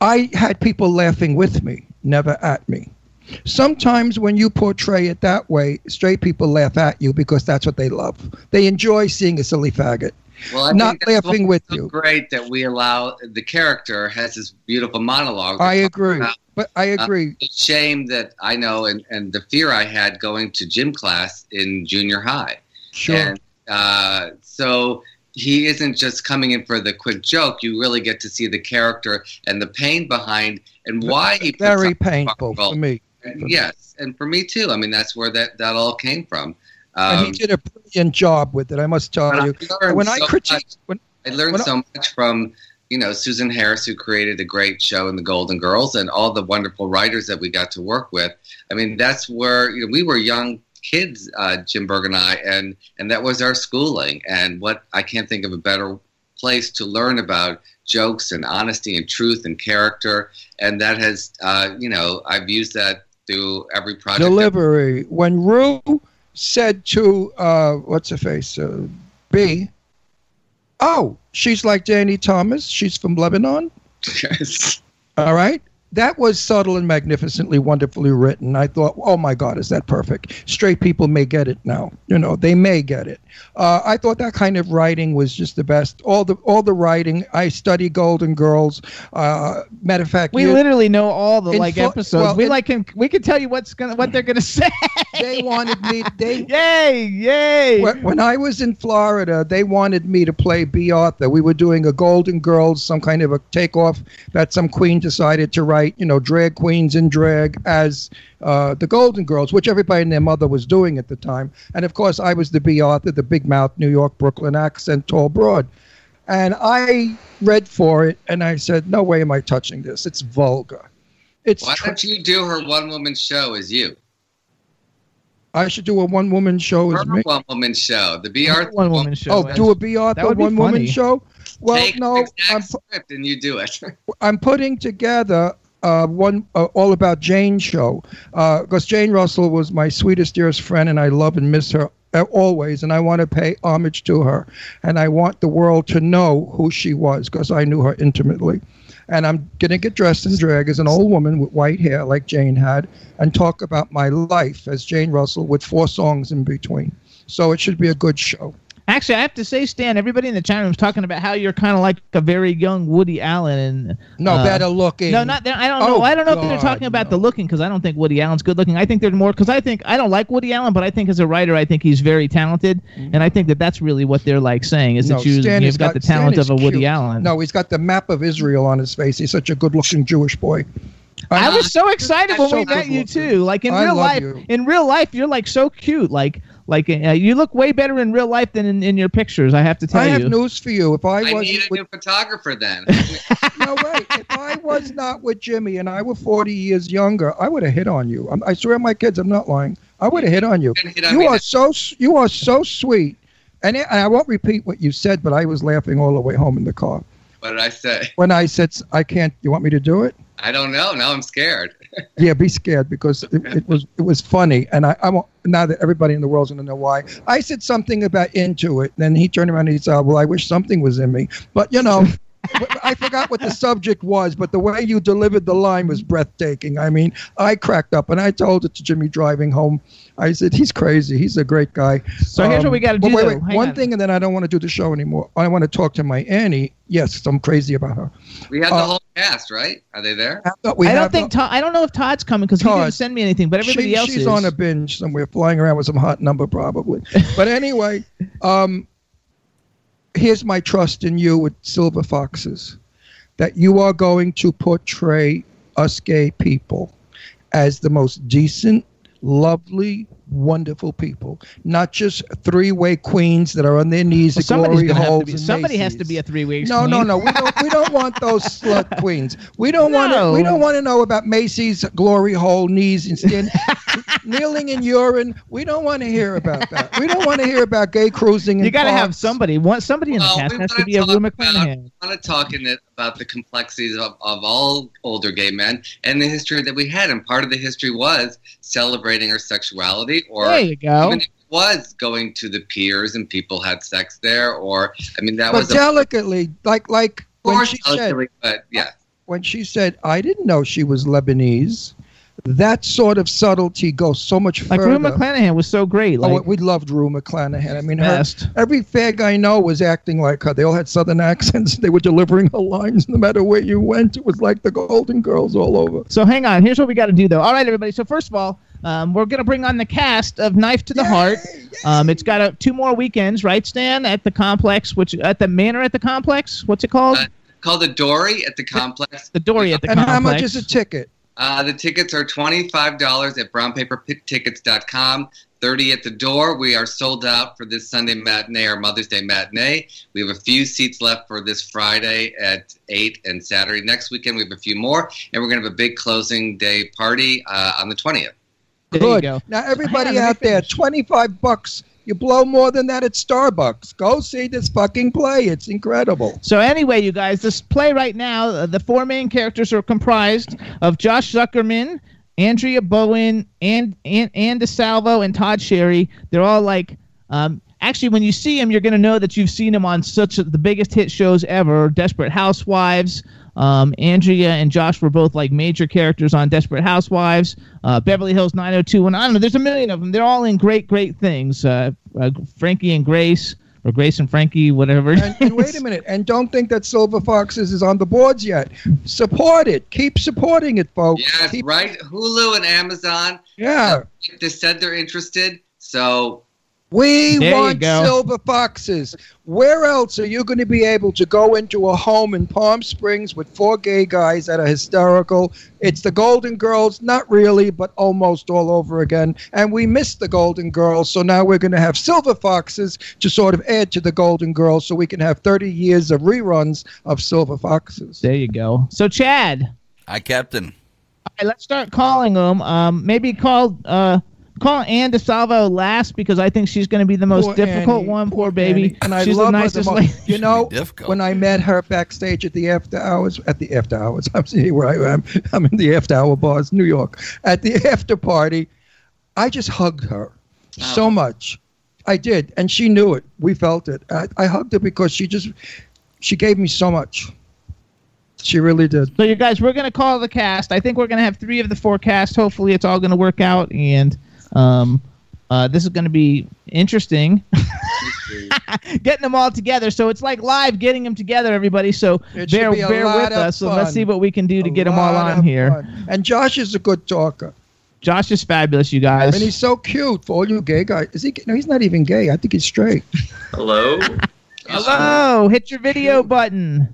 I had people laughing with me, never at me. Sometimes when you portray it that way, straight people laugh at you because that's what they love. They enjoy seeing a silly faggot. well, I not laughing with so you. Great that we allow the character has this beautiful monologue. I agree. about But I Uh, agree. the shame that I know and, and the fear I had going to gym class in junior high. Sure. And uh, so he isn't just coming in for the quick joke. You really get to see the character and the pain behind and why he Very painful rock and roll. for me. And yes, and for me too. I mean, that's where that, that all came from. and Um, he did a brilliant job with it, I must tell I you. learned When I critique, when, I learned when I- so much from you know Susan Harris, who created a great show in the Golden Girls, and all the wonderful writers that we got to work with. I mean, that's where you know, we were young kids, uh, Jim Berg and I, and and that was our schooling. And what I can't think of a better place to learn about jokes and honesty and truth and character. And that has, uh, you know, I've used that through every project. delivery. When Rue said to uh, what's her face, uh, Bea, oh, she's like Danny Thomas. She's from Lebanon. Yes. All right. That was subtle and magnificently wonderfully written. I thought, oh my God, is that perfect? Straight people may get it now. You know, they may get it. Uh, I thought that kind of writing was just the best. All the all the writing. I study Golden Girls. Uh, matter of fact, We literally know all the like episodes. well, we in- like can we can tell you what's gonna what they're gonna say. They wanted me. They yay, yay! When, when I was in Florida, they wanted me to play Bea Arthur. We were doing a Golden Girls, some kind of a takeoff that some queen decided to write, you know, drag queens in drag as uh, the Golden Girls, which everybody and their mother was doing at the time. And of course, I was the Bea Arthur, the big mouth, New York, Brooklyn accent, tall, broad. And I read for it, and I said, "No way am I touching this. It's vulgar. It's Why don't you do her one woman show as you? I should do a one woman show Her one woman show. The Bea Arthur one woman show. Oh, do a Bea Arthur would be one woman show. Well, Take no, I'm, exact script and you do it. I'm putting together uh, one uh, all about Jane show because Jane Russell was my sweetest, dearest friend, and I love and miss her uh, always, and I want to pay homage to her, and I want the world to know who she was because I knew her intimately. And I'm gonna get dressed in drag as an old woman with white hair like Jane had, and talk about my life as Jane Russell with four songs in between. So it should be a good show. Actually, I have to say, Stan, everybody in the chat room is talking about how you're kind of like a very young Woody Allen, and No, uh, better looking. No, not. I don't Oh, know. I don't know if they're talking about the looking because I don't think Woody Allen's good looking. I think they're more because I think I don't like Woody Allen, but I think as a writer, I think he's very talented, and I think that that's really what they're like saying is Mm-hmm. No, that you, you've has got, the talent of a Woody cute. Allen. No, he's got the map of Israel on his face. He's such a good-looking Jewish boy. I was so excited when we met you too. Like in I real life, you. in real life, you're like so cute. Like like uh, you look way better in real life than in, in your pictures. I have to tell you. I have you. news for you. If I I wasn't need a with, new photographer then. no way. if I was not with Jimmy and I were 40 years younger, I would have hit on you. I'm, I swear, my kids, I'm not lying. I would have hit on you. hit on You are now. so you are so sweet, and, I- and I won't repeat what you said, but I was laughing all the way home in the car what did I say? when I said I can't. You want me to do it? I don't know. Now I'm scared. Yeah, be scared because it, it was it was funny, and I, I won't, now that everybody in the world's gonna know why. I said something about into it, then he turned around and he said, "Well, I wish something was in me," but you know. I forgot what the subject was, but the way you delivered the line was breathtaking. I mean, I cracked up, and I told it to Jimmy driving home. I said, "He's crazy. He's a great guy." So here's what we gotta do, Wait, wait. One on. thing, and then I don't want to do the show anymore. I want to talk to my Annie. Yes, I'm crazy about her. We had the Uh, whole cast, right? Are they there? We I don't think the- Todd, I don't know if Todd's coming because he didn't send me anything, but everybody She- else she's is. on a binge somewhere, flying around with some hot number probably. but anyway, um, here's my trust in you with Silver Foxes, that you are going to portray us gay people as the most decent, lovely, wonderful people, not just three-way queens that are on their knees Well, at glory gonna holes be, and somebody has to be a three-way. No, no, queen. no. We don't. We don't want those slut queens. We don't want to. We don't want to know about Macy's glory hole knees and stand, kneeling in urine. We don't want to hear about that. We don't want to hear about gay cruising. You got to have somebody. One somebody in the Well, cast has to be a talk Rue about- McClanahan. I want to talk in it about the complexities of, of all older gay men and the history that we had. And part of the history was celebrating our sexuality, or There you go. even if it was going to the piers and people had sex there, or I mean that But was a delicately, like like when course she said but yeah. when she said I didn't know she was Lebanese. That sort of subtlety goes so much Like further. Rue McClanahan was so great. Oh, like oh, we loved Rue McClanahan. I mean, her, every fag I know was acting like her. They all had southern accents. They were delivering her lines no matter where you went. It was like the Golden Girls all over. So hang on. Here's what we got to do, though. All right, everybody. So first of all, um, we're gonna bring on the cast of Knife to the Heart. Um, it's got a, two more weekends, right, Stan? At the complex, which at the Manor at the complex. What's it called? Uh, called the Dorie at the complex. the Dorie at the complex. And complex. how much is a ticket? Uh, the tickets are $25 at brownpapertickets.com. 30 at the door. We are sold out for this Sunday matinee or Mother's Day matinee. We have a few seats left for this Friday at 8 and Saturday. Next weekend, we have a few more, and we're going to have a big closing day party uh, on the 20th. There Good. you go. Now, everybody out there, 25 bucks. You blow more than that at Starbucks. Go see this fucking play. It's incredible. So anyway, you guys, this play right now, uh, the four main characters are comprised of Josh Zuckerman, Andrea Bowen, and and Anne DeSalvo and Todd Sherry. They're all like, um, actually, when you see them, you're gonna know that you've seen them on such a, the biggest hit shows ever, Desperate Housewives. Um, Andrea and Josh were both like major characters on Desperate Housewives, uh, Beverly Hills 902, and I don't know. There's a million of them. They're all in great, great things. Uh, uh, Frankie and Grace, or Grace and Frankie, whatever. And, and wait a minute. And don't think that Silver Foxes is on the boards yet. Support it. Keep supporting it, folks. Yes, Keep- right? Hulu and Amazon. Yeah. They said they're interested. So We There want silver foxes. Where else are you going to be able to go into a home in Palm Springs with four gay guys that are hysterical? It's the Golden Girls, not really, but almost all over again. And we missed the Golden Girls, so now we're going to have silver foxes to sort of add to the Golden Girls so we can have 30 years of reruns of silver foxes. There you go. So Chad, Hi, Captain. all right, let's start calling them. Um, maybe call uh call Anne DeSalvo last because I think she's going to be the most Poor difficult Annie, one. Poor poor baby. Annie. And I she's love the her nicest the lady. most. You know, when I met her backstage at the after hours, at the after hours, I'm seeing where I am. I'm in the after hour bars, New York. At the after party, I just hugged her so much. I did, and she knew it. We felt it. I, I hugged her because she just she gave me so much. She really did. So you guys, we're gonna call the cast. I think we're gonna have three of the four casts. Hopefully, it's all gonna work out, and um, uh, this is gonna be interesting. getting them all together, so it's like live getting them together, everybody. So It bear be bear with us. So let's see what we can do to A get them all on here. fun. And Josh is a good talker, Josh is fabulous, you guys. and he's so cute. For all you gay guys, is he? No, he's not even gay. I think he's straight. Hello. Hello, hit your video button.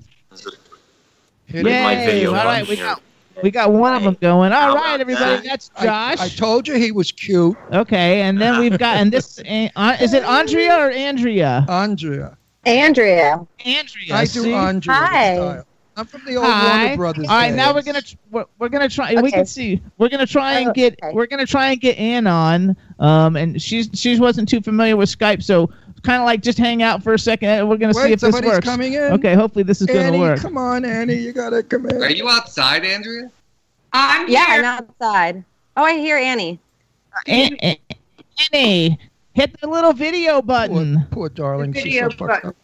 Hit my video All right, button we got we got one of them going. All How right, about everybody, that's Josh. I told you he was cute, okay, and then we've got and this uh, is it Andrea or Andrea? Andrea. Andrea. Andrea. I do see? Andrea Hi. style. I'm from the old Hi. Warner Brothers. All right, now we're gonna tr- we're, we're gonna try. We can see. We're gonna try and Oh, get. okay. We're gonna try and get Anne on. Um, and she's she wasn't too familiar with Skype, so kind of like just hang out for a second. and We're gonna see if this somebody's works. coming in. Okay, hopefully this is Annie, gonna work. come on, Annie, you gotta come in. Are you outside, Andrea? I'm Yeah, here. I'm outside. Oh, I hear Annie. An- An- Annie, hit the little video button. poor darling. She's Video so fucked button. up.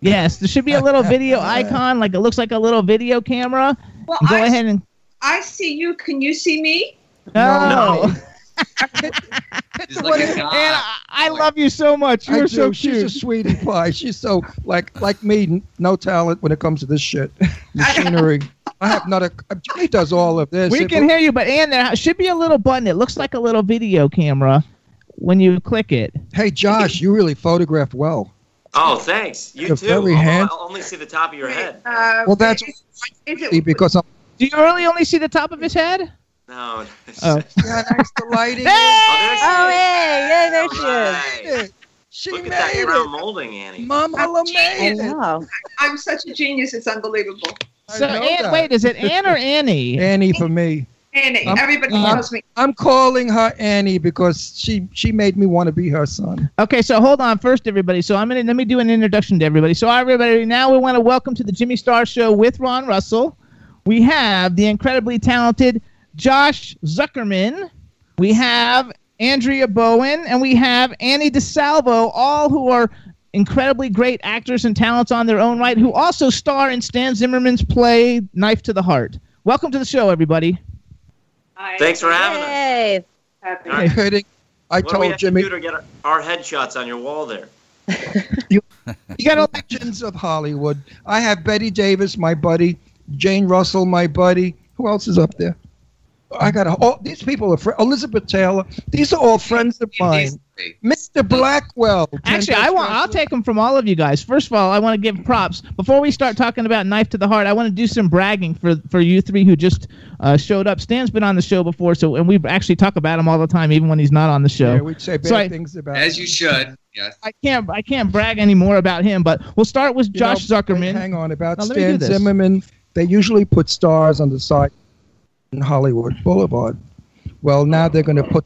Yes, there should be a little video icon, like it looks like a little video camera. Well, Go I, ahead and I see you. Can you see me? no. No. He's like a god. I, I love you so much. You're do. so She's cute. a sweetie pie. She's so like like me, no talent when it comes to this shit, machinery. I have not a. Jimmy does all of this. We If- can hear you, but Anne, there should be a little button. It looks like a little video camera when you click it. Hey, Josh, you really photograph well. Oh, thanks. You You're too. very Although hand- I only see the top of your head. Uh, Well, that's is, is it, because I'm. Do you really only see the top of his head? No. Oh. Yeah, nice the lighting. Oh, hey! Oh, is. hey, yeah, there she All is. right. She Look at made that crown it. molding, Annie. Mama I'm made I it. know. I'm such a genius. It's unbelievable. I So, know Anne, that. wait, is it Anne or Annie? Annie for me. Annie, I'm- everybody I'm- knows me. I'm calling her Annie because she she made me want to be her son. Okay, so hold on first, everybody. So I'm gonna let me do an introduction to everybody. So everybody, now we want to welcome to the Jimmy Star Show with Ron Russell. We have the incredibly talented Josh Zuckerman. We have Andrea Bowen, and we have Annie DeSalvo, all who are incredibly great actors and talents on their own right, who also star in Stan Zimmerman's play Knife to the Heart. Welcome to the show, everybody. Hi. Thanks for having us. Hey. Happy. All right. Kidding. I What do we told have Jimmy to do to get our, our headshots on your wall there? You got a legends of Hollywood. I have Bette Davis, my buddy, Jane Russell, my buddy. Who else is up there? I got a, all these people are fr- Elizabeth Taylor. These are all friends of mine. Mr. Blackwell. Actually, I want. I'll take them from all of you guys. First of all, I want to give props before we start talking about knife to the heart. I want to do some bragging for for you three who just uh, showed up. Stan's been on the show before, so and we actually talk about him all the time, even when he's not on the show. Yeah, we'd say bad So I- things about. As you should. Yes. I can't. I can't brag anymore about him, but we'll start with You Josh know, Zuckerman. Hang on about Now, let me do Stan. Zimmerman. They usually put stars on the side in Hollywood Boulevard. Well, now they're going to put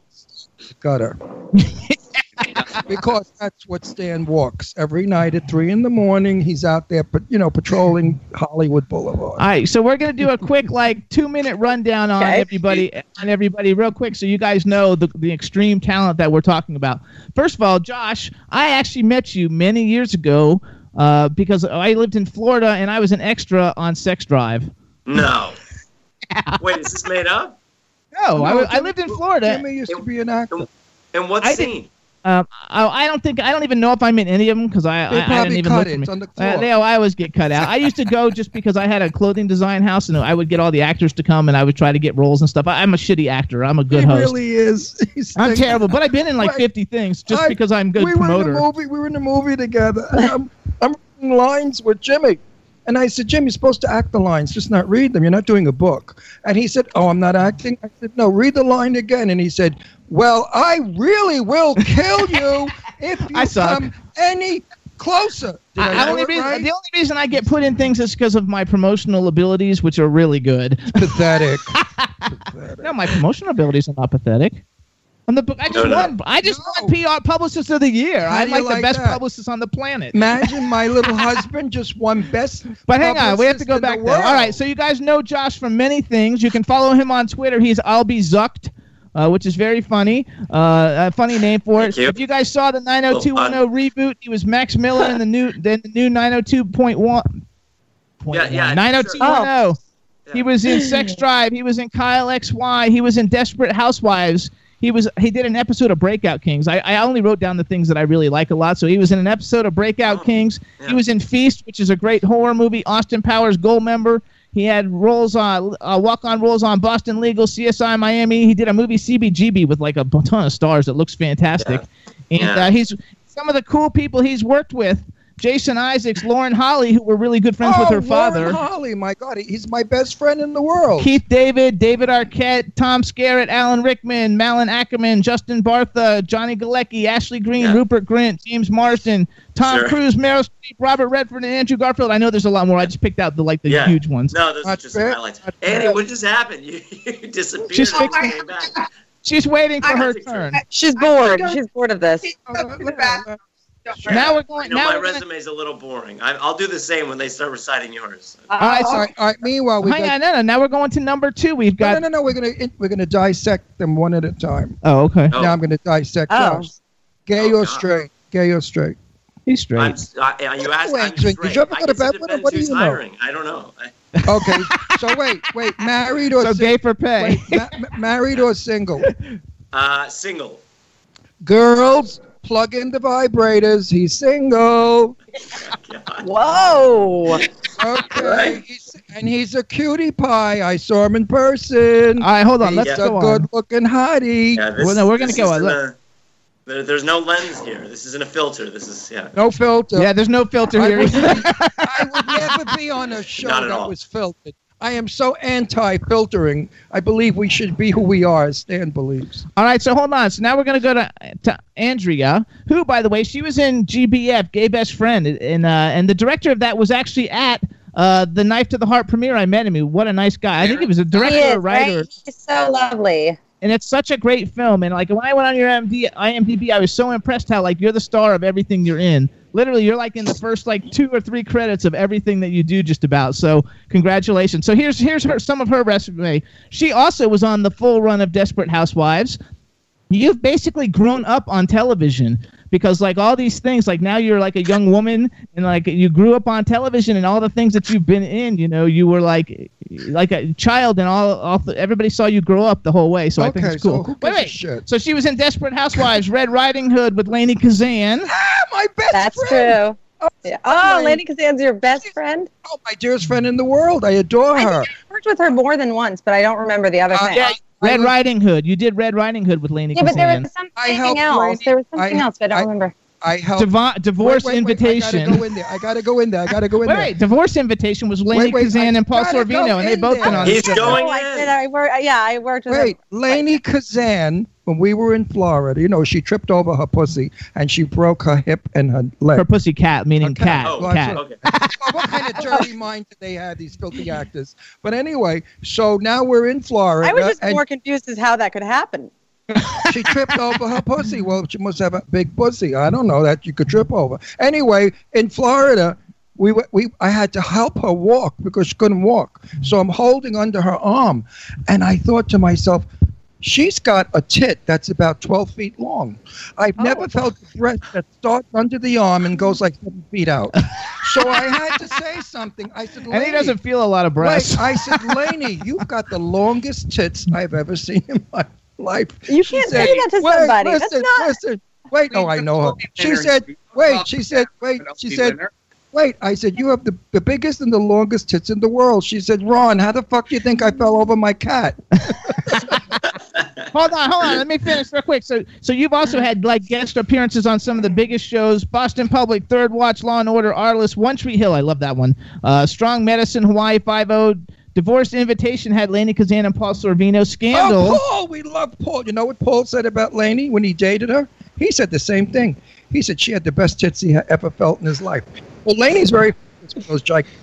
gutter because that's what Stan walks every night at three in the morning. He's out there, but you know, patrolling Hollywood Boulevard. All right, so we're gonna do a quick like two minute rundown on Okay. everybody on everybody real quick, so you guys know the the extreme talent that we're talking about. First of all, Josh, I actually met you many years ago uh, because I lived in Florida and I was an extra on Sex Drive. No. Wait, is this made up? No, I, No, I Jimmy- lived in Florida. Jimmy used to be an actor. And what I scene? Um, I, I don't think I don't even know if I'm in any of them because I, They I, I probably didn't even cut look it. for me. It's on the Uh, floor. they, I always get cut out. I used to go just because I had a clothing design house and I would get all the actors to come and I would try to get roles and stuff. I, I'm a shitty actor. I'm a good host. he host. really is. He's I'm like- terrible, but I've been in like 50 things just I- because I'm good we were in promoter. the movie. We were in the movie together. I'm, I'm lines with Jimmy, and I said, Jim, you're supposed to act the lines, just not read them. You're not doing a book." And he said, "Oh, I'm not acting." I said, "No, read the line again." And he said, "Well, I really will kill you if you I suck. come any closer." I, I, only reason, right? The only reason I get put in things is because of my promotional abilities, which are really good. Pathetic. No, my promotional abilities are not pathetic. I'm the, book. I just No, no. won. I just won PR Publicist of the Year. How I'm do like, the best that? publicist on the planet. Imagine my little husband just won best. But hang on, we have to go in the back there. All world. right, so you guys know Josh from many things. You can follow him on Twitter. He's I'll be zucked. uh, which is very funny. Uh, a funny name for it. you. If you guys saw the 90210 reboot, he was Max Miller in the new then the new 902.1. Yeah, yeah, oh 90210. He was in Sex Drive. He was in Kyle XY. He was in Desperate Housewives. He was he did an episode of Breakout Kings. I, I only wrote down the things that I really like a lot. So he was in an episode of Breakout Kings. He was in Feast, which is a great horror movie. Austin Powers Goldmember. He had roles on uh, walk on roles on Boston Legal, CSI Miami. He did a movie CBGB with like a ton of stars. It looks fantastic. And Yeah. uh, he's some of the cool people he's worked with. Jason Isaacs, Lauren Holly, who were really good friends with Oh, her father. Lauren Holly, my God, he's my best friend in the world. Keith David, David Arquette, Tom Skerritt, Alan Rickman, Malin Akerman, Justin Bartha, Johnny Galecki, Ashley Greene, Rupert Grint, James Marsden, Tom Sure. Cruise, Meryl Streep, Robert Redford, and Andrew Garfield. I know there's a lot more. I just picked out the like the Yeah. huge ones. No, those are just some highlights. Annie, what just happened? You, you disappeared. She's and fixing- came back. She's waiting for her turn. She's bored. She's bored of this. Now we're going. You know, Now my we're gonna, resume's a little boring. I, I'll do the same when they start reciting yours. all right, all so right, all right. Meanwhile, we hang got, on, no, no. Now we're going to number two. We've got. no, no, no. We're gonna we're gonna dissect them one at a time. Oh, okay. Oh. Now I'm gonna dissect Oh. Josh. Gay Oh, or God. straight? Gay or straight? He's straight. I'm, I, I- you asked. Wait, I'm wait, did you ever go to bed with her? depends What do who's you know? hiring. I don't know. Okay. so wait, wait. Married or so sing- gay for pay. wait, ma- ma- married or single? uh, single. Girls, plug in the vibrators. He's single. Whoa. Okay. He's, and he's a cutie pie. I saw him in person. All right, hold on. Let's He's go a good-looking hottie. Yeah, this, Well, no, we're gonna this go. isn't a- there, there's no lens here. This isn't a filter. This is yeah. No filter. Yeah, there's no filter I here. would. I would never be on a show Not at that all. was filtered. I am so anti-filtering. I believe we should be who we are, as Stan believes. All right, so hold on. So now we're gonna go to to Andrea, who, by the way, she was in GBF, Gay Best Friend, and uh, and the director of that was actually at uh, the Knife to the Heart premiere. I met him. What a nice guy. I think he was a director is, or writer. right? He's so lovely. and it's such a great film. And like when I went on your IMD, IMDb, I was so impressed how like you're the star of everything you're in. Literally, you're like in the first like two or three credits of everything that you do, just about. So congratulations. So here's here's her some of her resume. She also was on the full run of Desperate Housewives. You've basically grown up on television because like all these things like now you're like a young woman and like you grew up on television and all the things that you've been in you know you were like like a child and all, all the, everybody saw you grow up the whole way so i think Okay, it's cool so wait wait shit? so she was in desperate housewives red riding hood with Lainie Kazan Ah, my best That's friend. true. Yeah. Oh, my- Lainie Kazan's your best friend? Oh, my dearest friend in the world. I adore her. think I worked with her more than once, but I don't remember the other Uh, thing. yeah, red riding hood you did red riding hood with Lainie Yeah, but there Kazan was I something helped else. Lady- there was something I- else, but I don't I- remember. I helped. Devo- divorce wait, wait, wait, invitation I gotta go in there. I gotta go in there. I gotta go in wait, there. wait, divorce invitation was Lainie Wait, wait, Kazan I and Paul gotta Sorvino, and they in both there. been on He's the show. going oh, I in. did. I worked. Uh, yeah, I worked with Wait, her. Lainie Kazan, when we were in Florida, you know, she tripped over her pussy and she broke her hip and her leg. her pussy cat meaning Okay. cat Oh, cat okay. What kind of dirty mind did they have, these filthy actors? But anyway, so now we're in Florida. I was just and more confused as how that could happen. She tripped over her pussy. Well, she must have a big pussy. I don't know that you could trip over. Anyway, in Florida, we we I had to help her walk because she couldn't walk. So I'm holding under her arm, and I thought to myself. She's got a tit that's about 12 feet long. I've oh. never felt a breast that starts under the arm and goes like seven feet out. So I had to say something. I said, and he doesn't feel a lot of breasts Wait, I said, Lainie, you've got the longest tits I've ever seen in my life. You She can't said, say that to "Wait, somebody. That's not- listen. Wait, oh, I know her. She said, wait, she said, wait, she said, wait. I said, you have the, the biggest and the longest tits in the world. She said, Ron, how the fuck do you think I fell over my cat? hold on, hold on. Let me finish real quick. So, so you've also had like guest appearances on some of the biggest shows: Boston Public, Third Watch, Law and Order, Arliss, One Tree Hill. I love that one. Uh, Strong Medicine, Hawaii Five O. Divorce Invitation had Lainie Kazan and Paul Sorvino. Scandal. Oh, Paul, we love Paul. You know what Paul said about Lainie when he dated her? He said the same thing. He said she had the best tits he ha- ever felt in his life. Well, Lainie's very famous with those gigantic.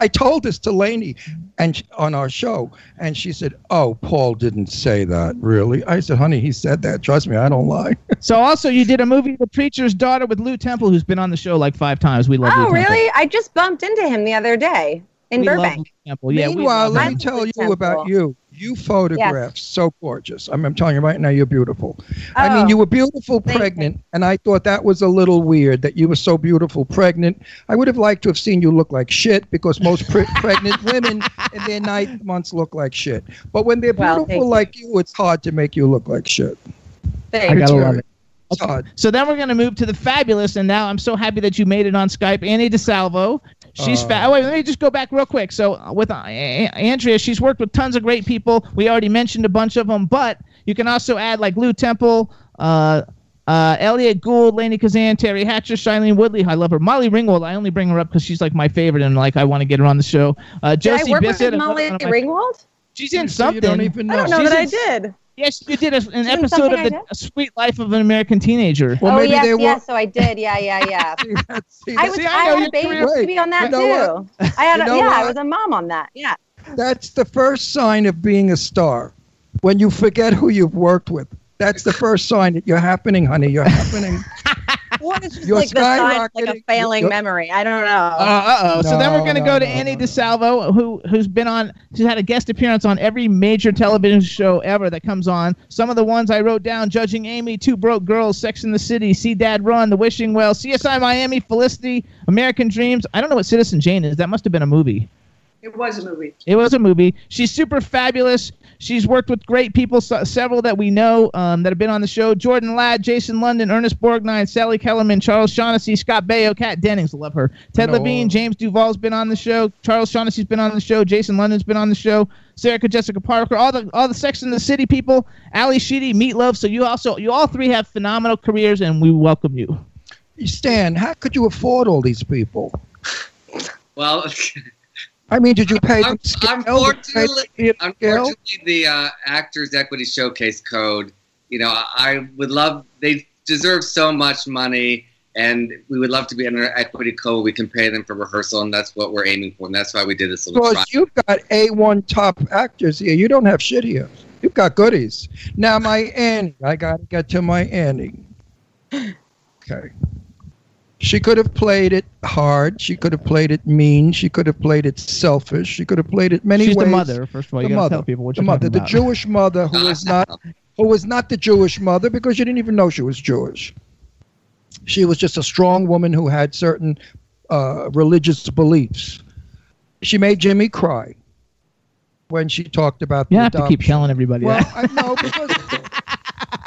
I told this to Lainie and on our show, and she said, "Oh, Paul didn't say that, really." I said, "Honey, he said that. Trust me, I don't lie." So also you did a movie, The Preacher's Daughter, with Lew Temple, who's been on the show like five times. We love Oh, Lew Temple. really? I just bumped into him the other day in We love Burbank. Temple. Yeah, we Meanwhile, let me tell you Temple. about you. You photographed so gorgeous. I'm, I'm telling you right now, you're beautiful. I mean, Oh, you were beautiful thank you. pregnant, and I thought that was a little weird that you were so beautiful pregnant. I would have liked to have seen you look like shit because most pre- pregnant women in their ninth months look like shit. But when they're beautiful you. like you, it's hard to make you look like shit. Thank I gotta It's love it. It's hard. So then we're going to move to the fabulous, and now I'm so happy that you made it on Skype. Annie DeSalvo. She's Uh. fa- oh, wait, let me just go back real quick. So uh, with uh, Andrea, she's worked with tons of great people. We already mentioned a bunch of them, but you can also add like Lew Temple, uh, uh, Elliot Gould, Lainie Kazan, Teri Hatcher, Shailene Woodley. I love her. Molly Ringwald. I only bring her up because she's like my favorite, and like I want to get her on the show. Uh, Did I Josie work Bissett. with Molly one of my- Ringwald? She's in So you something. don't even I know. don't know She's that I did. Yes, you did a, an in episode of the? A Sweet Life of an American Teenager. Well, oh maybe yes, they yes. So I did. Yeah, yeah, yeah. See, see, I was. See, I I, know had your a baby career. to be on that You know too. I had. You know yeah, I was a mom on that. Yeah. That's the first sign of being a star. When you forget who you've worked with. That's the first sign that you're happening, honey. You're happening. What is You're like the sign, like a failing You're- memory? I don't know. Uh oh. so then we're going to no, go to no, Annie no, no. DeSalvo, who who's been on, she's had a guest appearance on every major television show ever that comes on. Some of the ones I wrote down: Judging Amy, Two Broke Girls, Sex in the City, See Dad Run, The Wishing Well, CSI Miami, Felicity, American Dreams. I don't know what Citizen Jane is. That must have been a movie. It was a movie. It was a movie. She's super fabulous. She's worked with great people, s- several that we know um, that have been on the show. Jordan Ladd, Jason London, Ernest Borgnine, Sally Kellerman, Charles Shaughnessy, Scott Baio, Kat Dennings, love her. Ted know. Levine, James Duval's been on the show. Charles Shaughnessy's been on the show. Jason London's been on the show. Sarah Jessica Parker, all the all the Sex in the City people. Ally Sheedy, Meatloaf. So you also you all three have phenomenal careers, and we welcome you. Stan, how could you afford all these people? Well, I mean, did you pay them Un- scale? Did pay them unfortunately, scale? unfortunately, the uh, Actors Equity Showcase Code, you know, I would love, they deserve so much money, and we would love to be under an equity code. We can pay them for rehearsal, and that's what we're aiming for, and that's why we did this little trial. Because you've got A1 top actors here. You don't have shit here. You've got goodies. Now, my Annie. I got to get to my Annie. Okay. She could have played it hard. She could have played it mean. She could have played it selfish. She could have played it many She's ways. the mother. First of all, you The got to mother. tell people what the you're mother, the about. Jewish mother who is not who was not the Jewish mother because you didn't even know she was Jewish. She was just a strong woman who had certain uh, religious beliefs. She made Jimmy cry when she talked about You the have to keep telling everybody Well, that. I know because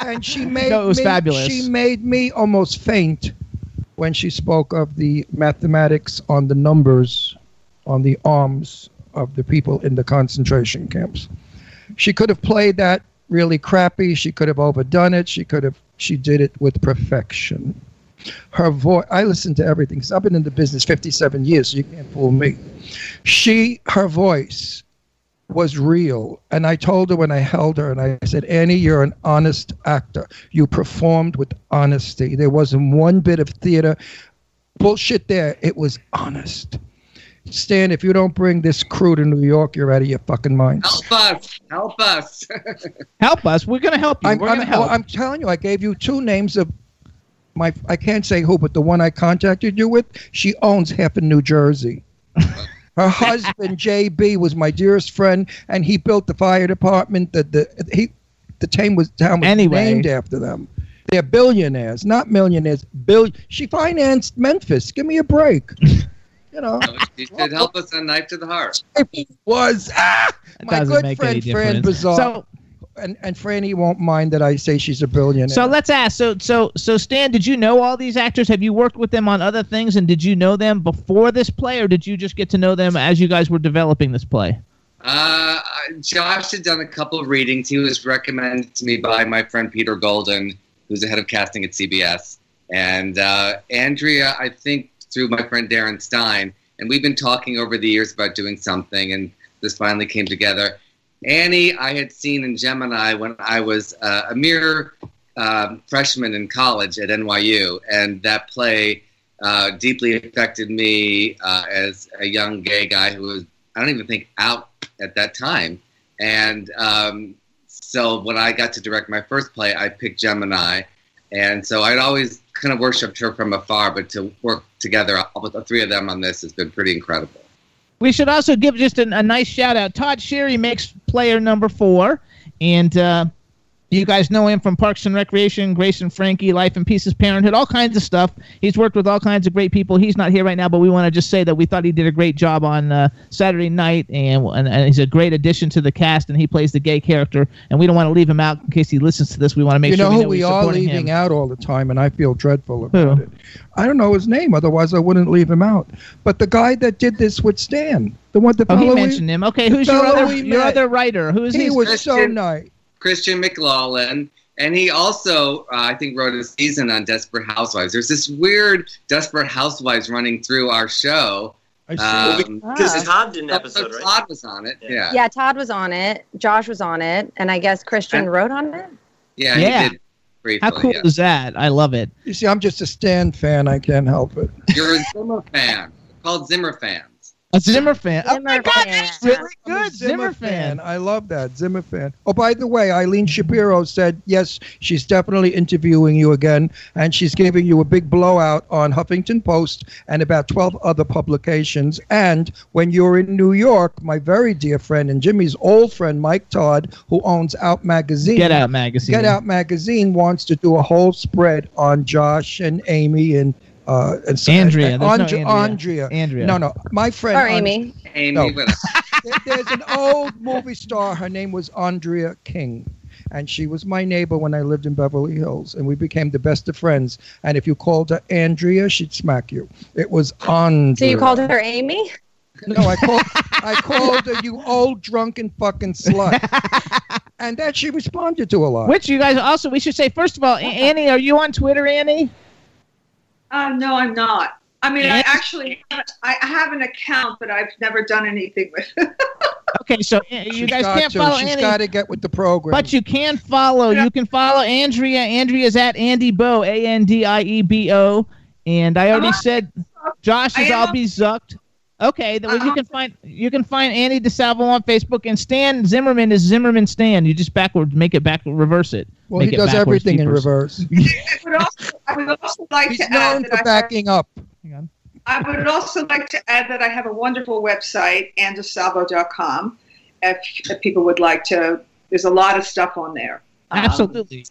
and she made No, it was me, fabulous. She made me almost faint when she spoke of the mathematics on the numbers on the arms of the people in the concentration camps. She could have played that really crappy. She could have overdone it. She could have. She did it with perfection. Her voice. I listen to everything. Cause I've been in the business 57 years, so you can't fool me. She, her voice was real. And I told her when I held her, and I said, Annie, you're an honest actor. You performed with honesty. There wasn't one bit of theater bullshit there. It was honest. Stan, if you don't bring this crew to New York, you're out of your fucking mind. Help us! Help us! help us. We're going to help you. I'm, We're I'm, going to help. I'm telling you, I gave you two names of my. I can't say who, but the one I contacted you with, she owns half in New Jersey. Her husband JB was my dearest friend, and he built the fire department. The the he, the town was town was Anyway. named after them. They're billionaires, not millionaires. Bill. She financed Memphis. Give me a break. You know, you should help us on Knife to the Heart. it was ah, my good friend any Fran difference. Bizarre. So, and and Franny won't mind that I say she's a billionaire. So let's ask. So so so Stan, did you know all these actors? Have you worked with them on other things? And did you know them before this play, or did you just get to know them as you guys were developing this play? Uh, Josh had done a couple of readings. He was recommended to me by my friend Peter Golden, who's the head of casting at CBS, and uh, Andrea, I think, through my friend Darren Stein. And we've been talking over the years about doing something, and this finally came together. Annie, I had seen in Gemini when I was uh, a mere um, freshman in college at NYU, and that play uh, deeply affected me uh, as a young gay guy who was, I don't even think, out at that time. And um, so when I got to direct my first play, I picked Gemini. And so I'd always kind of worshipped her from afar, but to work together with the three of them on this has been pretty incredible. We should also give just a, a nice shout out. Todd Sherry makes player number four, and uh, you guys know him from Parks and Recreation, Grace and Frankie, Life in Pieces, Parenthood, all kinds of stuff. He's worked with all kinds of great people. He's not here right now, but we want to just say that we thought he did a great job on uh, Saturday night, and, and, and he's a great addition to the cast, and he plays the gay character. And we don't want to leave him out in case he listens to this. We want to make you sure know we who know we we're leaving him. out all the time, and I feel dreadful about Who? it. I don't know his name, otherwise I wouldn't leave him out. But the guy that did this with Stan, the one, the Oh, he fellow we- mentioned him. Okay, who's your fellow other we your met. other writer? Who is He his- was so nice. Christian McLaughlin, and he also, uh, I think, wrote a season on Desperate Housewives. There's this weird Desperate Housewives running through our show. I see. Um, Because Ah. Todd did an so episode, right? Todd was on it. Yeah. Yeah, Todd was on it. Josh was on it, and I guess Christian And- wrote on it. Yeah. Yeah. He did briefly. How cool yeah. is that? I love it. You see, I'm just a Stan fan. I can't help it. You're a Zimmer fan. Called Zimmer fans. A Zimmer fan. oh my Zimmer God, fan. that's really I'm a good. Zimmer fan. I love that Zimmer fan. Oh, by the way, Eileen Shapiro said yes, she's definitely interviewing you again, and she's giving you a big blowout on Huffington Post and about twelve other publications. And when you're in New York, my very dear friend and Jimmy's old friend Mike Todd, who owns Out Magazine, Get Out magazine. Get Out Magazine wants to do a whole spread on Josh and Amy and. Uh, and so- Andrea. and There's no Andrea. Andrea. Andrea. No, no. My friend. Or An- Amy. Amy, No. there- there's an old movie star. Her name was Andrea King. And she was my neighbor when I lived in Beverly Hills. And we became the best of friends. And if you called her Andrea, she'd smack you. It was Andrea. So you called her Amy? No, I called, I called her, you old drunken fucking slut. and that she responded to a lot. Which you guys also, we should say, first of all, Annie, are you on Twitter, Annie? Uh, no, I'm not. I mean, I actually I I have an account, but I've never done anything with. it. Okay, so uh, you She's guys can't to. follow She's Annie. got to get with the program. But you can follow. You can follow Andrea. Andrea's at Andie Bo, A N D I E B O. And I already Uh-huh. said Josh is am I'll be zucked. Okay, then you Uh-huh. can find you can find Annie DeSalvo on Facebook and Stan Zimmerman is Zimmerman Stan. You just backward make it back reverse it. well, make he it does backwards, everything in reverse. I would also, I would also like He's to add known that for I have, up. Hang on. I would also like to add that I have a wonderful website, andesalvo.com. If, if people would like to, there's a lot of stuff on there. Um, Absolutely.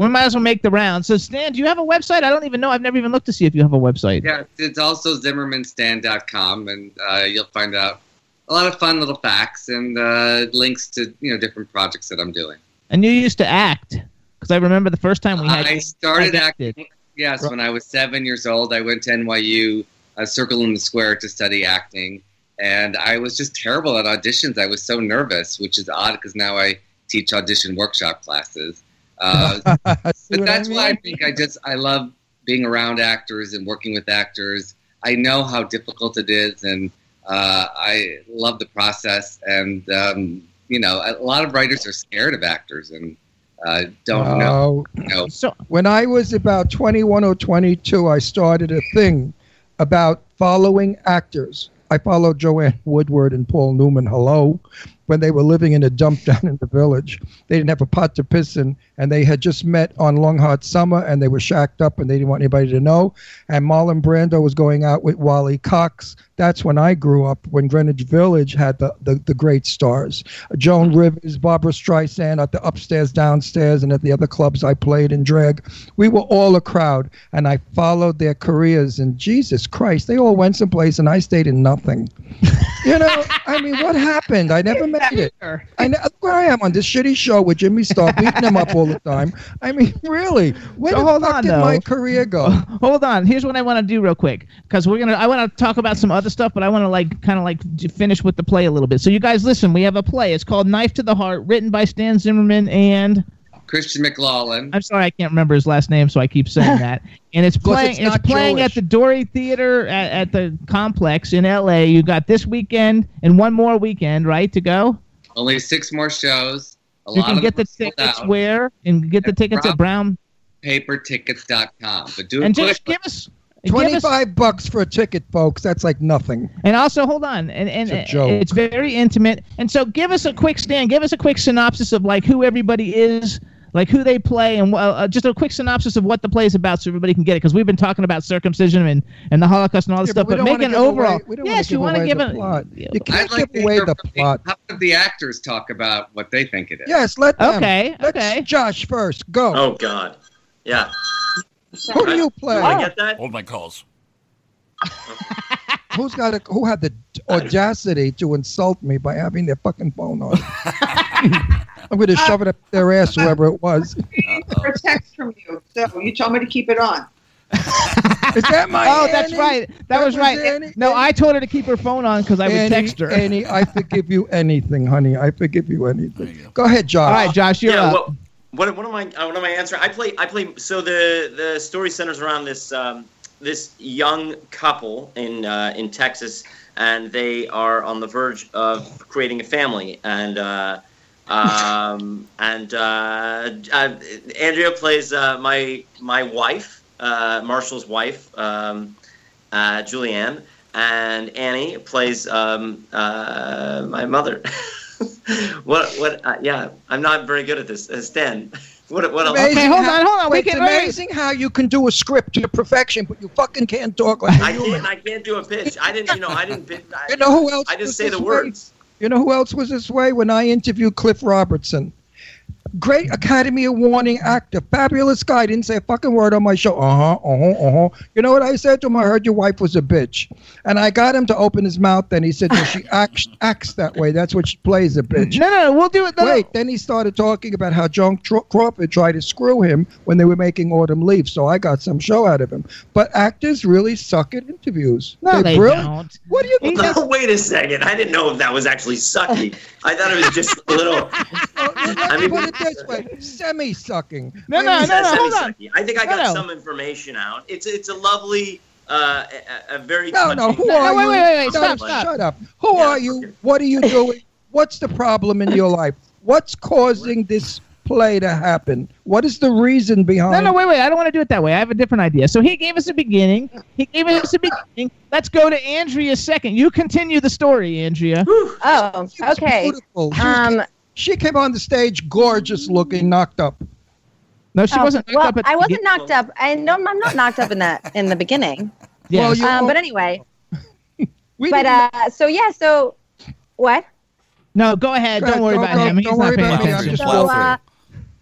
We might as well make the round. So Stan, do you have a website? I don't even know. I've never even looked to see if you have a website. Yeah, it's also ZimmermanStan.com, and uh, you'll find out a lot of fun little facts and uh, links to you know different projects that I'm doing. And you used to act because I remember the first time we had. I started acting. Yes, when I was seven years old, I went to NYU, uh, Circle in the Square, to study acting, and I was just terrible at auditions. I was so nervous, which is odd because now I teach audition workshop classes. Uh, but what I that's why I think I just I love being around actors and working with actors. I know how difficult it is, and uh, I love the process. And um, you know, a lot of writers are scared of actors and uh, don't know. No. Know. So When I was about 21 or 22, I started a thing about following actors. I followed Joanne Woodward and Paul Newman. Hello. When they were living in a dump down in the village, they didn't have a pot to piss in, and they had just met on Long Hot Summer, and they were shacked up, and they didn't want anybody to know. And Marlon Brando was going out with Wally Cox. That's when I grew up. When Greenwich Village had the the, the great stars, Joan Rivers, Barbra Streisand at the upstairs, downstairs, and at the other clubs I played in drag. We were all a crowd, and I followed their careers. And Jesus Christ, they all went someplace, and I stayed in nothing. You know, I mean, what happened? I never made it. I know where I am on this shitty show with Jimmy Star beating him up all the time. I mean, really, where So the hold fuck on, did though. my career go? hold on. Here's what I want to do real quick because we're gonna. I want to talk about some other stuff, but I want to like kind of like finish with the play a little bit. So you guys listen. We have a play. It's called Knife to the Heart, written by Stan Zimmerman and Christian McLaughlin. I'm sorry I can't remember his last name, so I keep saying that. And it's playing. it's It's, playing Jewish. at the Dorie Theater at, at the complex in L.A. You got this weekend and one more weekend, right, to go. Only six more shows. A you lot can of get the tickets out. where and get the At tickets at Brown. Papertickets.com. But do And just quick. give us. Give us- Twenty-five bucks for a ticket, folks. That's like nothing. And also, hold on, and, and It's a joke. it's very intimate. And so, give us a quick stand. Give us a quick synopsis of like who everybody is. like who they play, and uh, uh, just a quick synopsis of what the play is about, so everybody can get it. Because we've been talking about circumcision and, and the Holocaust and all this Yeah, stuff, but but, make an overall. away- yes, you want want to to give give a. the plot. You can't I'd like give to away hear the plot. How about the actors talk about what they think it is? Yes, let them. Okay, Let's- okay. Josh first. Go. Oh God. Yeah. Who do you play? Do I get that? Hold my calls. Who's got a, who had the audacity to insult me by having their fucking phone on? I'm going to shove it up their ass, whoever it was. For a text from you. So you told me to keep it on. Is that my? Oh, that's right. That, That was, was right. Annie? No, I told her to keep her phone on because I would Annie, text her. Annie, I forgive you anything, honey. I forgive you anything. Go ahead, Josh. All right, Josh, you're yeah, up. What, what, what am I? uh, What am I answering? I play. I play. So the the story centers around this um, this young couple in uh, in Texas, and they are on the verge of creating a family. And uh, um, and uh, uh, Andrea plays uh, my my wife, Marshall's wife, um, Julianne, and Annie plays um, my mother. what what? Uh, yeah, I'm not very good at this. Uh, Stan, what what else? Amazing hold how- on, hold on. We It's can- wait. amazing how you can do a script to perfection, but you fucking can't talk like a I human. can't. I can't do a pitch. I didn't. You know. I didn't. Pitch, I, You know who else I just say this the way? words. You know who else was this way? When I interviewed Cliff Robertson. Great Academy Awarding actor, fabulous guy. Didn't say a fucking word on my show. Uh huh, uh huh, uh huh. You know what I said to him? I heard your wife was a bitch, and I got him to open his mouth. Then he said, no, "She acts acts that way. That's what she plays a bitch." No, no, no, we'll do it. No, no. Wait, then he started talking about how John Tr- Crawford tried to screw him when they were making Autumn Leaf. So I got some show out of him. But actors really suck at interviews. No, They're they brilliant. don't. What do you? He No, wait a second. I didn't know if that was actually sucky. I thought it was just a little. Let I mean, put it this way: semi-sucking. No, no, no, no, hold on. I think I got No, no. some information out. It's it's a lovely, uh, a, a very. No, no. Who No, are wait, you? wait, wait, wait, stop, stop. Shut up. Who Yeah, are you? okay. What are you doing? What's the problem in your life? What's causing this play to happen? What is the reason behind? No, no, wait, wait. I don't want to do it that way. I have a different idea. So he gave us a beginning. He gave us a beginning. Let's go to Andrea second. You continue the story, Andrea. Oh, She was okay. beautiful. She, was- Um, she came on the stage, gorgeous looking, knocked up. No, she oh, wasn't. knocked well, up at I wasn't begin- knocked up. I no, I'm not knocked up in the in the beginning. Yes. Well, Um, but anyway, We but uh, so yeah, so what? no, go ahead. Go Don't ahead, worry go, about go, him. He's don't paying about me, I'm attention. So, uh,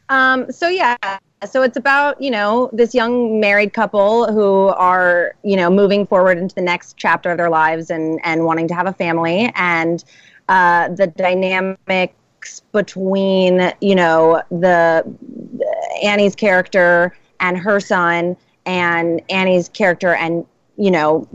um, so yeah, so it's about you know this young married couple who are you know moving forward into the next chapter of their lives and and wanting to have a family and uh, the dynamics between you know the Annie's character and her son and Annie's character and you know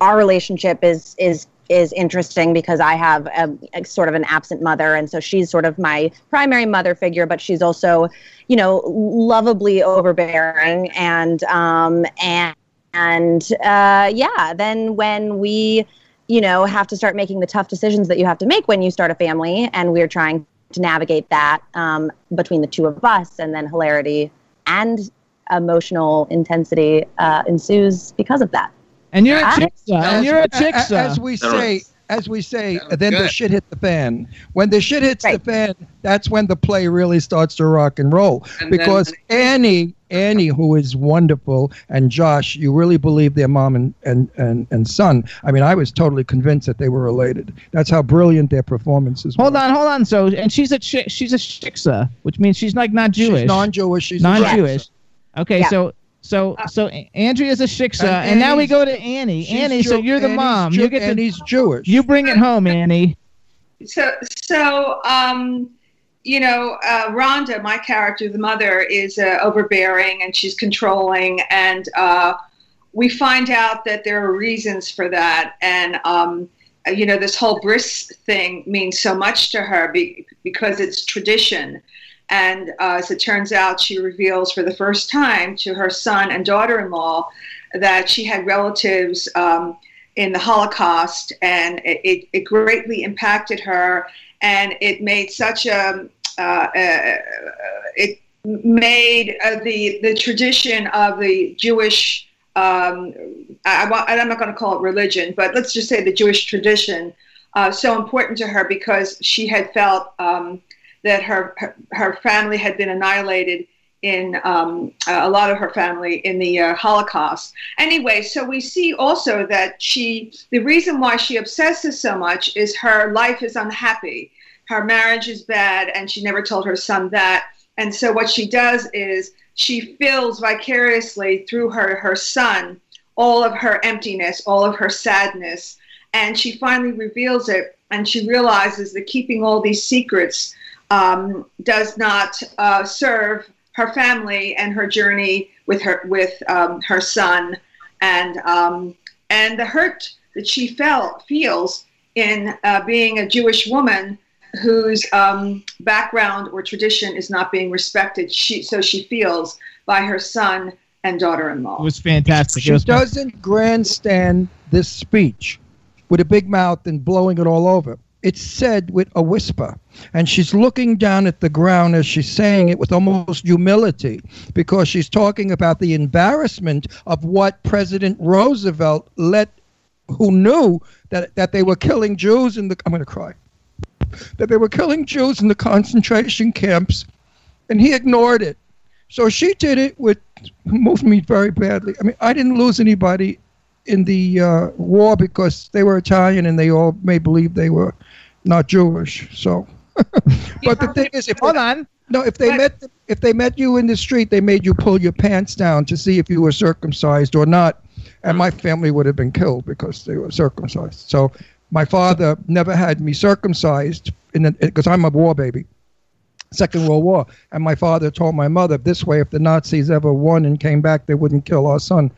our relationship is is is interesting because I have a, a sort of an absent mother. And so she's sort of my primary mother figure but she's also you know lovably overbearing. And um and and uh yeah then when we you know have to start making the tough decisions that you have to make when you start a family and we're trying to navigate that um, between the two of us and then hilarity and emotional intensity uh, ensues because of that And you're a shiksa. And you're a A- a- shiksa. As we say, was- as we say, That was then the shit hit the fan. When the shit hits Right. the fan, that's when the play really starts to rock and roll. And because Annie, Annie, who is wonderful, and Josh, you really believe their mom and, and, and, and son. I mean, I was totally convinced that they were related. That's how brilliant their performances were. Hold on, hold on. So, and she's a chick. She's a shiksa, which means she's like not Jewish. She's non-Jewish. She's non-Jewish. Okay, Yeah. so so so Andrea is a shiksa, And and, now we go to Annie. She's Annie, so you're the Annie's mom. Jew- you get to Annie's Jewish. you bring it home, Annie. So, so um, you know, uh, Rhonda, my character, the mother, is uh, overbearing and she's controlling, and uh, we find out that there are reasons for that, and um, uh, you know, this whole bris thing means so much to her be- because it's tradition. And uh, as it turns out, she reveals for the first time to her son and daughter-in-law that she had relatives um, in the Holocaust, and it, it, it greatly impacted her, and it made such a uh, uh, it made uh, the the tradition of the Jewish. Um, I, I'm not going to call it religion, but let's just say the Jewish tradition uh, so important to her because she had felt um, that her, her her family had been annihilated in um, a lot of her family in the uh, Holocaust. Anyway, so we see also that she, the reason why she obsesses so much is her life is unhappy. Her marriage is bad, and she never told her son that. And so what she does is she fills vicariously through her her son all of her emptiness, all of her sadness, and she finally reveals it. And she realizes that keeping all these secrets um, does not uh, serve her family and her journey with her with um, her son, and um, and the hurt that she felt feels in uh, being a Jewish woman whose um, background or tradition is not being respected. She so she feels by her son and daughter-in-law. It was fantastic. She was doesn't grandstand this speech with a big mouth and blowing it all over. It's said with a whisper. And she's looking down at the ground as she's saying it with almost humility because she's talking about the embarrassment of what President Roosevelt let, who knew that, that they were killing Jews in the, I'm going to cry, that they were killing Jews in the concentration camps, and he ignored it. So she did it with moved me very badly. I mean, I didn't lose anybody in the uh, war because they were Italian and they all may believe they were not Jewish. So, but the thing is, if hold on, no, if they met if they met you in the street, they made you pull your pants down to see if you were circumcised or not, and my family would have been killed because they were circumcised. So, my father never had me circumcised in because I'm a war baby. Second World War. And my father told my mother, this way, if the Nazis ever won and came back, they wouldn't kill our son.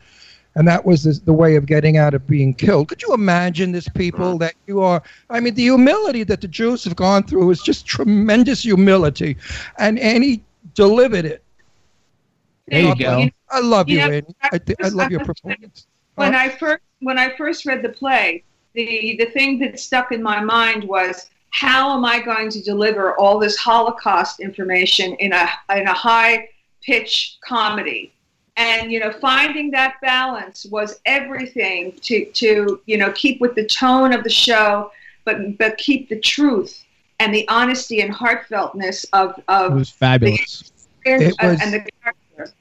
And that was the, the way of getting out of being killed. Could you imagine this people that you are? I mean, the humility that the Jews have gone through is just tremendous humility. And Annie delivered it. There you go. I love you, You know, Annie. I, thi- I love your performance. when uh-huh. I first when I first read the play, the the thing that stuck in my mind was how am I going to deliver all this Holocaust information in a in a high pitch comedy? And you know, finding that balance was everything to to you know keep with the tone of the show, but but keep the truth and the honesty and heartfeltness of of It was fabulous. experience It was and the character.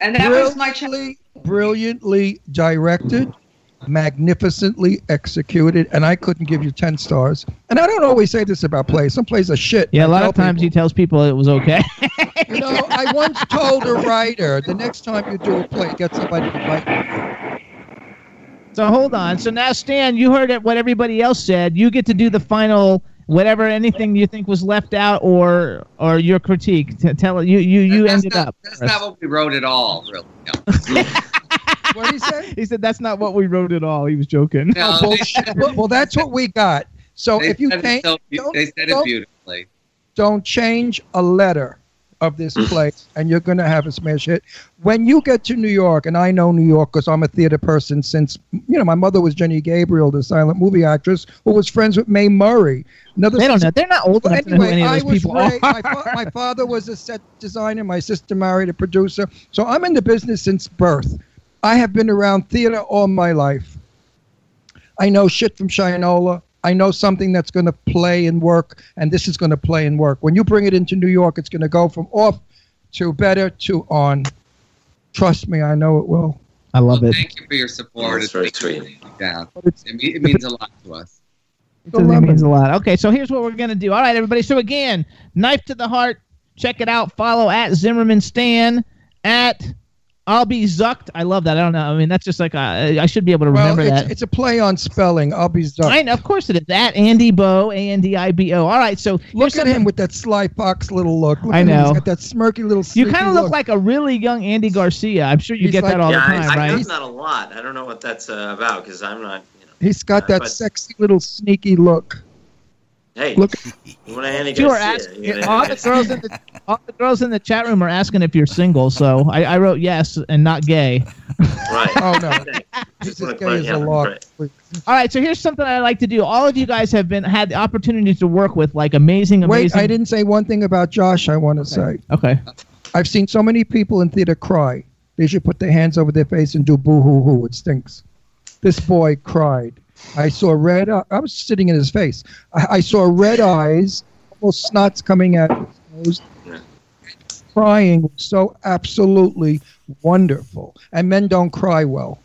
And that was my challenge. brilliantly directed, magnificently executed, and I couldn't give you 10 stars. And I don't always say this about plays. Some plays are shit. Yeah, a lot of times he tells people it was okay. You know, I once told a writer, the next time you do a play, get somebody to write. So hold on. So now, Stan, you heard it, what everybody else said. You get to do the final, whatever, anything you think was left out, or or your critique. T- tell you you you That's ended not, up. That's not what we wrote at all, really. No. What did he say? He said that's not what we wrote at all. He was joking. No, oh, well, well, well, that's what we got. So they if you said it can't, so be- don't, they said it don't- beautifully. don't change a letter of this place, and you're going to have a smash hit. When you get to New York, and I know New York because I'm a theater person since, you know, my mother was Jenny Gabriel, the silent movie actress, who was friends with Mae Murray. Another They don't know. They're not old Well, enough to know who anyway, any of I those was people raised, are. my, fa- my father was a set designer. My sister married a producer. So I'm in the business since birth. I have been around theater all my life. I know shit from Shinola. I know something that's going to play and work, and this is going to play and work. When you bring it into New York, it's going to go from off to better to on. Trust me, I know it will. I love it. Thank you for your support. That's very It's sweet. down. it's- It, me- it means a lot to us. It really means a lot. Okay, so here's what we're gonna do. All right, everybody. So again, knife to the heart. Check it out. Follow at Zimmerman Stan at I'll be zucked. I love that. I don't know. I mean, that's just like I, I should be able to Well, remember it's, that. it's a play on spelling. I'll be zucked. I know, of course it is. That Andie Bo, A N D I B O. All right, so here's Look at him with that sly fox little look. Look I at him. know. He's got that smirky little. You kind of look like a really young Andy Garcia. I'm sure you He's get like- that all yeah, the time, I, I right? know that a lot. I don't know what that's uh, about because I'm not. You know, He's got that but- sexy little sneaky look. Hey, Look, you want to Andy You are asking, you gotta- all the girls in the all the girls in the chat room are asking if you're single. So I, I wrote yes and not gay. right. Oh no, Okay. he's Just gay clar- a log. All right, so here's something I like to do. All of you guys have been had the opportunity to work with like amazing, Wait, amazing. I didn't say one thing about Josh. I want to say Okay. I've seen so many people in theater cry. They should put their hands over their face and do boo hoo hoo. It stinks. This boy cried. I saw red. I was sitting in his face. I, I saw red eyes, almost snots coming out of his nose. crying so absolutely wonderful. And men don't cry well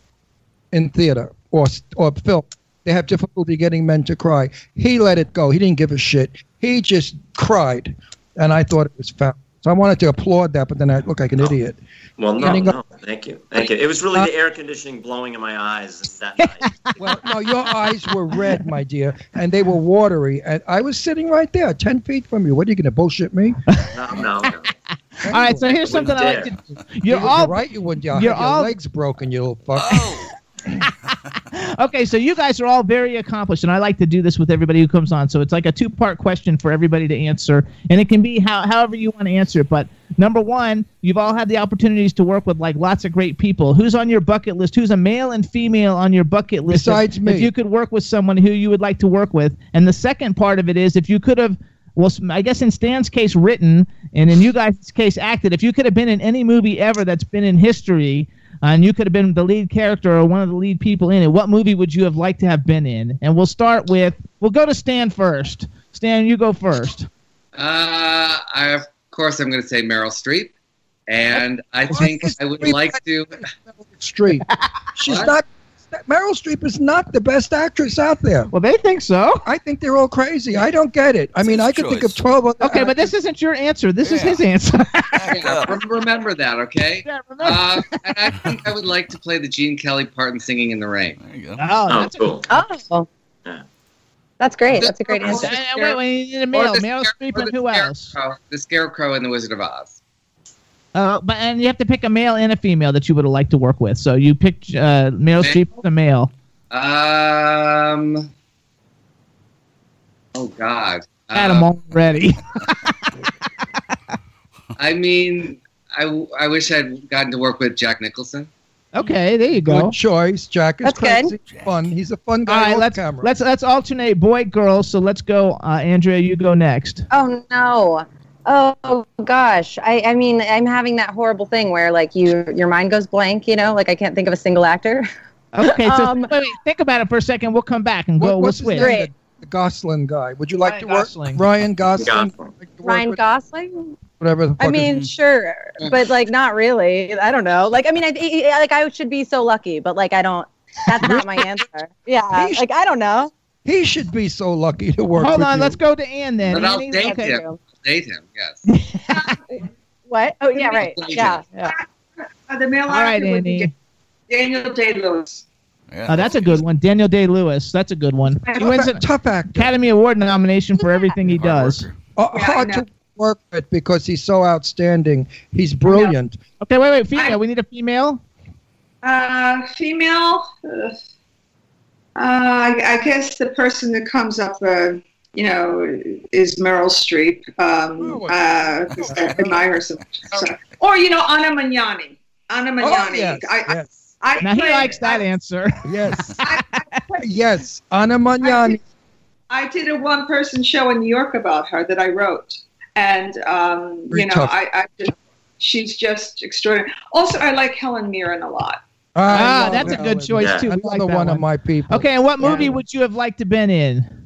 in theater or or film. They have difficulty getting men to cry. He let it go. He didn't give a shit. He just cried, and I thought it was fabulous. So I wanted to applaud that, but then I look like an idiot. Well, no, Getting no, thank you, thank you. It was really the air conditioning blowing in my eyes that night. well, no, your eyes were red, my dear, and they were watery. And I was sitting right there, ten feet from you. What are you going to bullshit me? No, no, no. All right, so here's I wouldn't something I like to do. You're You're all right. You wouldn't. You'll you're your all- legs broken, you little fuck. Oh. okay, so you guys are all very accomplished, and I like to do this with everybody who comes on. So it's like a two part question for everybody to answer, and it can be how, however you want to answer it. But number one, you've all had the opportunities to work with like lots of great people. Who's on your bucket list? Who's a male and female on your bucket list? Besides if, me. If you could work with someone who you would like to work with. And the second part of it is if you could have. Well, I guess in Stan's case, written, and in you guys' case, acted. If you could have been in any movie ever that's been in history, and you could have been the lead character or one of the lead people in it, what movie would you have liked to have been in? And we'll start with, we'll go to Stan first. Stan, you go first. Uh, I, of course, I'm going to say Meryl Streep, and I think I would like to. Streep. She's What? not. Meryl Streep is not the best actress out there. Well, they think so. I think they're all crazy. I don't get it. I mean, I could think of twelve. Other Okay, but this isn't your answer. This is his answer. Yeah, remember that, okay? Yeah, Uh, and I think I would like to play the Gene Kelly part in Singing in the Rain. There you go. Oh, Oh, that's a cool. Oh. Yeah. That's great. That's a great Uh, answer. wait, wait, you need a male. Or the Meryl Scare- Streep or and the who else? Scarecrow- The Scarecrow in The Wizard of Oz. Uh, but and you have to pick a male and a female that you would have liked to work with. So you picked uh, Meryl Streep as a male. Um. Oh God. Had them Uh, already. I mean, I, I wish I'd gotten to work with Jack Nicholson. okay, there you go. Good choice. Jack is That's good. Fun. He's a fun guy right, off let's camera. let's let's alternate boy girl. So let's go, uh, Andrea. You go next. Oh no. Oh gosh. I, I mean I'm having that horrible thing where like you your mind goes blank, you know, like I can't think of a single actor. Okay, so Um, wait, wait, think about it for a second. We'll come back and What- go. what's We'll his switch. Great. The, the Gosling guy. Would you like Ryan to work? Gosling. Ryan Gosling. Gosling. Like Ryan with- Gosling? Whatever the fuck I mean, name- sure, but like not really. I don't know. Like I mean, I, I like I should be so lucky, but like I don't. That's not my answer. Yeah, He like I don't know. he should be so lucky to work Hold with on, you. let's go to Ann then. But I'll Annie, date okay. him. Date him, yes. What? Oh yeah, right. Yeah, yeah. Uh, the male All right, actor would be Daniel Day Lewis. Yeah, Oh, that's a good one. Daniel Day Lewis. That's a good one. He wins tough, an tough actor. Academy Award nomination for everything he Hard does. worker. Uh, Yeah, hard to work with because he's so outstanding. He's brilliant. Okay, wait, wait. Female. We need a female. Uh, female. Uh, uh, I, I guess the person that comes up, uh, you know, is Meryl Streep. Um, Oh, uh, 'cause I admire her so much. So- Or you know, Anna Magnani. Anna Oh, Magnani. yes, I, I, yes, I Now he likes that I, answer. yes, I, yes. Anna Magnani. I did a one-person show in New York about her that I wrote, and um, you know, tough. I, I just, she's just extraordinary. Also, I like Helen Mirren a lot. I Ah, love that's a good choice Yeah. too. We like Another one, one. of my people. Okay, and what movie Yeah. would you have liked to been in?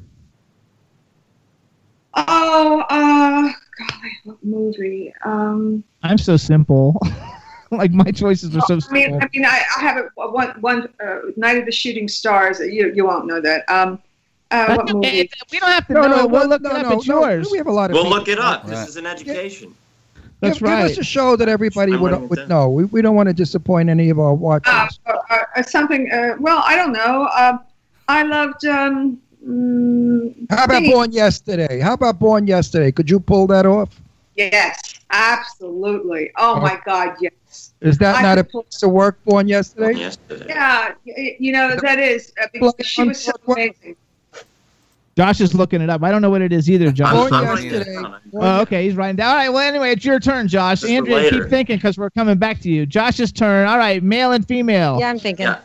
Oh, uh, golly, what movie? Um, I'm so simple. like my choices are so I mean, simple. I mean, I, I have a, one, one uh, Night of the Shooting Stars. You, you won't know that. Um, uh, what movie? We don't have to No, know. no, it. We'll well, look no, it up. no, it's no. We have a lot of. We'll people. look it up. Right. This is an education. That's give, give right. us a show that everybody would, writing would down. know. We, we don't want to disappoint any of our watchers. Uh, uh, uh, something. Uh, well, I don't know. Um, I loved. Um, mm, How about Born Yesterday? How about Born Yesterday? Could you pull that off? Yes, absolutely. Oh my God, yes. Is that I not a could pull- place to work, Born Yesterday? Yesterday. Yeah, you know that is uh, because she was so amazing. Josh is looking it up. I don't know what it is either, Josh. Born I'm writing it Yesterday. Oh, okay, he's writing down. All right, well, anyway, it's your turn, Josh. Just Andrea, keep thinking because we're coming back to you. Josh's turn. All right, male and female. Yeah, I'm thinking. Yeah.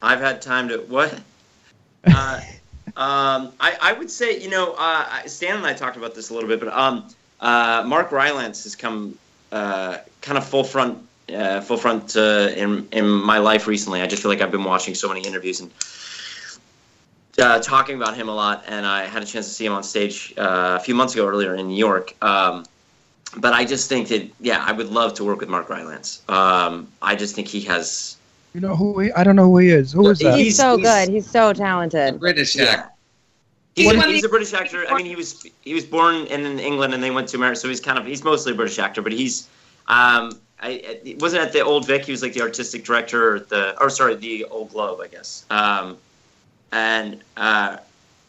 I've had time to what? Uh, um, I, I would say you know uh, Stan and I talked about this a little bit, but um, uh, Mark Rylance has come uh, kind of full front, uh, full front uh, in in my life recently. I just feel like I've been watching so many interviews and uh, talking about him a lot, and I had a chance to see him on stage a few months ago earlier in New York. Um, but I just think that yeah, I would love to work with Mark Rylance. Um, I just think he has. You know who he? I don't know who he is. Who is that? He's, so good. He's so talented. British Yeah. He's, What a, he's a British actor. I mean, he was he was born in, in England and they went to America, so he's kind of he's mostly a British actor. But he's um, I, it wasn't at the Old Vic. He was like the artistic director at the or sorry, the Old Globe, I guess. Um, and uh,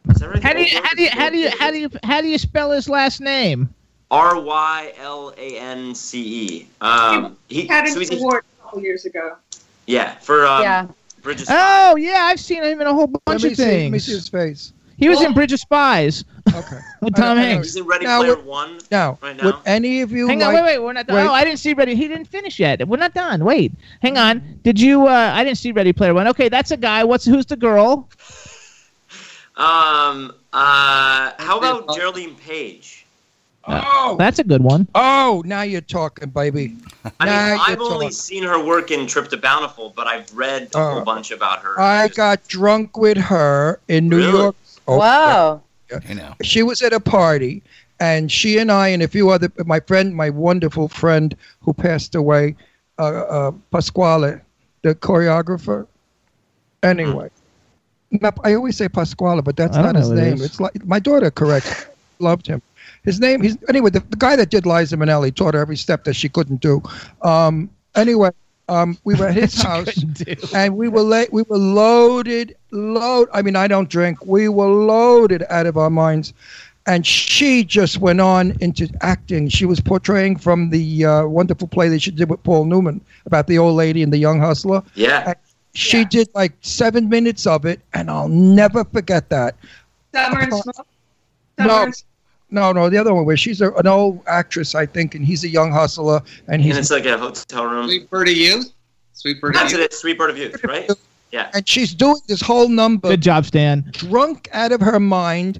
is that right? How do you how do you how do you how do you how do you spell his last name? R Y L A N C E. Um, he He had so an he's a, award a couple years ago. Yeah for um, Yeah. Bridge of Oh yeah, I've seen him in a whole bunch me of see. Let me see his face. He was in Bridge of Spies Okay. with Tom Hanks. Is it Ready Now, Player would- One. Now, Right now. would now? any of you Hang like? on, wait, wait, we're not done. wait. Oh, I didn't see Ready. He didn't finish yet. We're not done. Wait, hang on. Did you? uh I didn't see Ready Player One. Okay, that's a guy. What's who's the girl? Um. Uh. How about Geraldine Page? Oh, That's a good one. oh, now you're talking, baby. I now mean, I've only talking. seen her work in Trip to Bountiful, but I've read a Oh. whole bunch about her. I Just- got drunk with her in New Really? York. Oh, Whoa. You know. she was at a party and she and I and a few other my friend my wonderful friend who passed away uh, uh Pasquale the choreographer anyway No, I always say Pasquale but that's I don't his know who it name it's like my daughter correct loved him his name he's anyway the, the guy that did Liza Minnelli taught her every step that she couldn't do um anyway um we were at his house and we were late. We were loaded, load. I mean, I don't drink. We were loaded out of our minds, and she just went on into acting. She was portraying from the uh, wonderful play that she did with Paul Newman about the old lady and the young hustler. Yeah. She did like seven minutes of it, and I'll never forget that. Summer and Smoke. Summer No, and no, no. The other one where she's a, an old actress, I think, and he's a young hustler, and And he's it's like a hotel room. Sweet Bird of Youth. Sweet Bird of That's Youth. it. Sweet Bird of Youth, right? Yeah. and she's doing this whole number Good job, Stan. drunk out of her mind.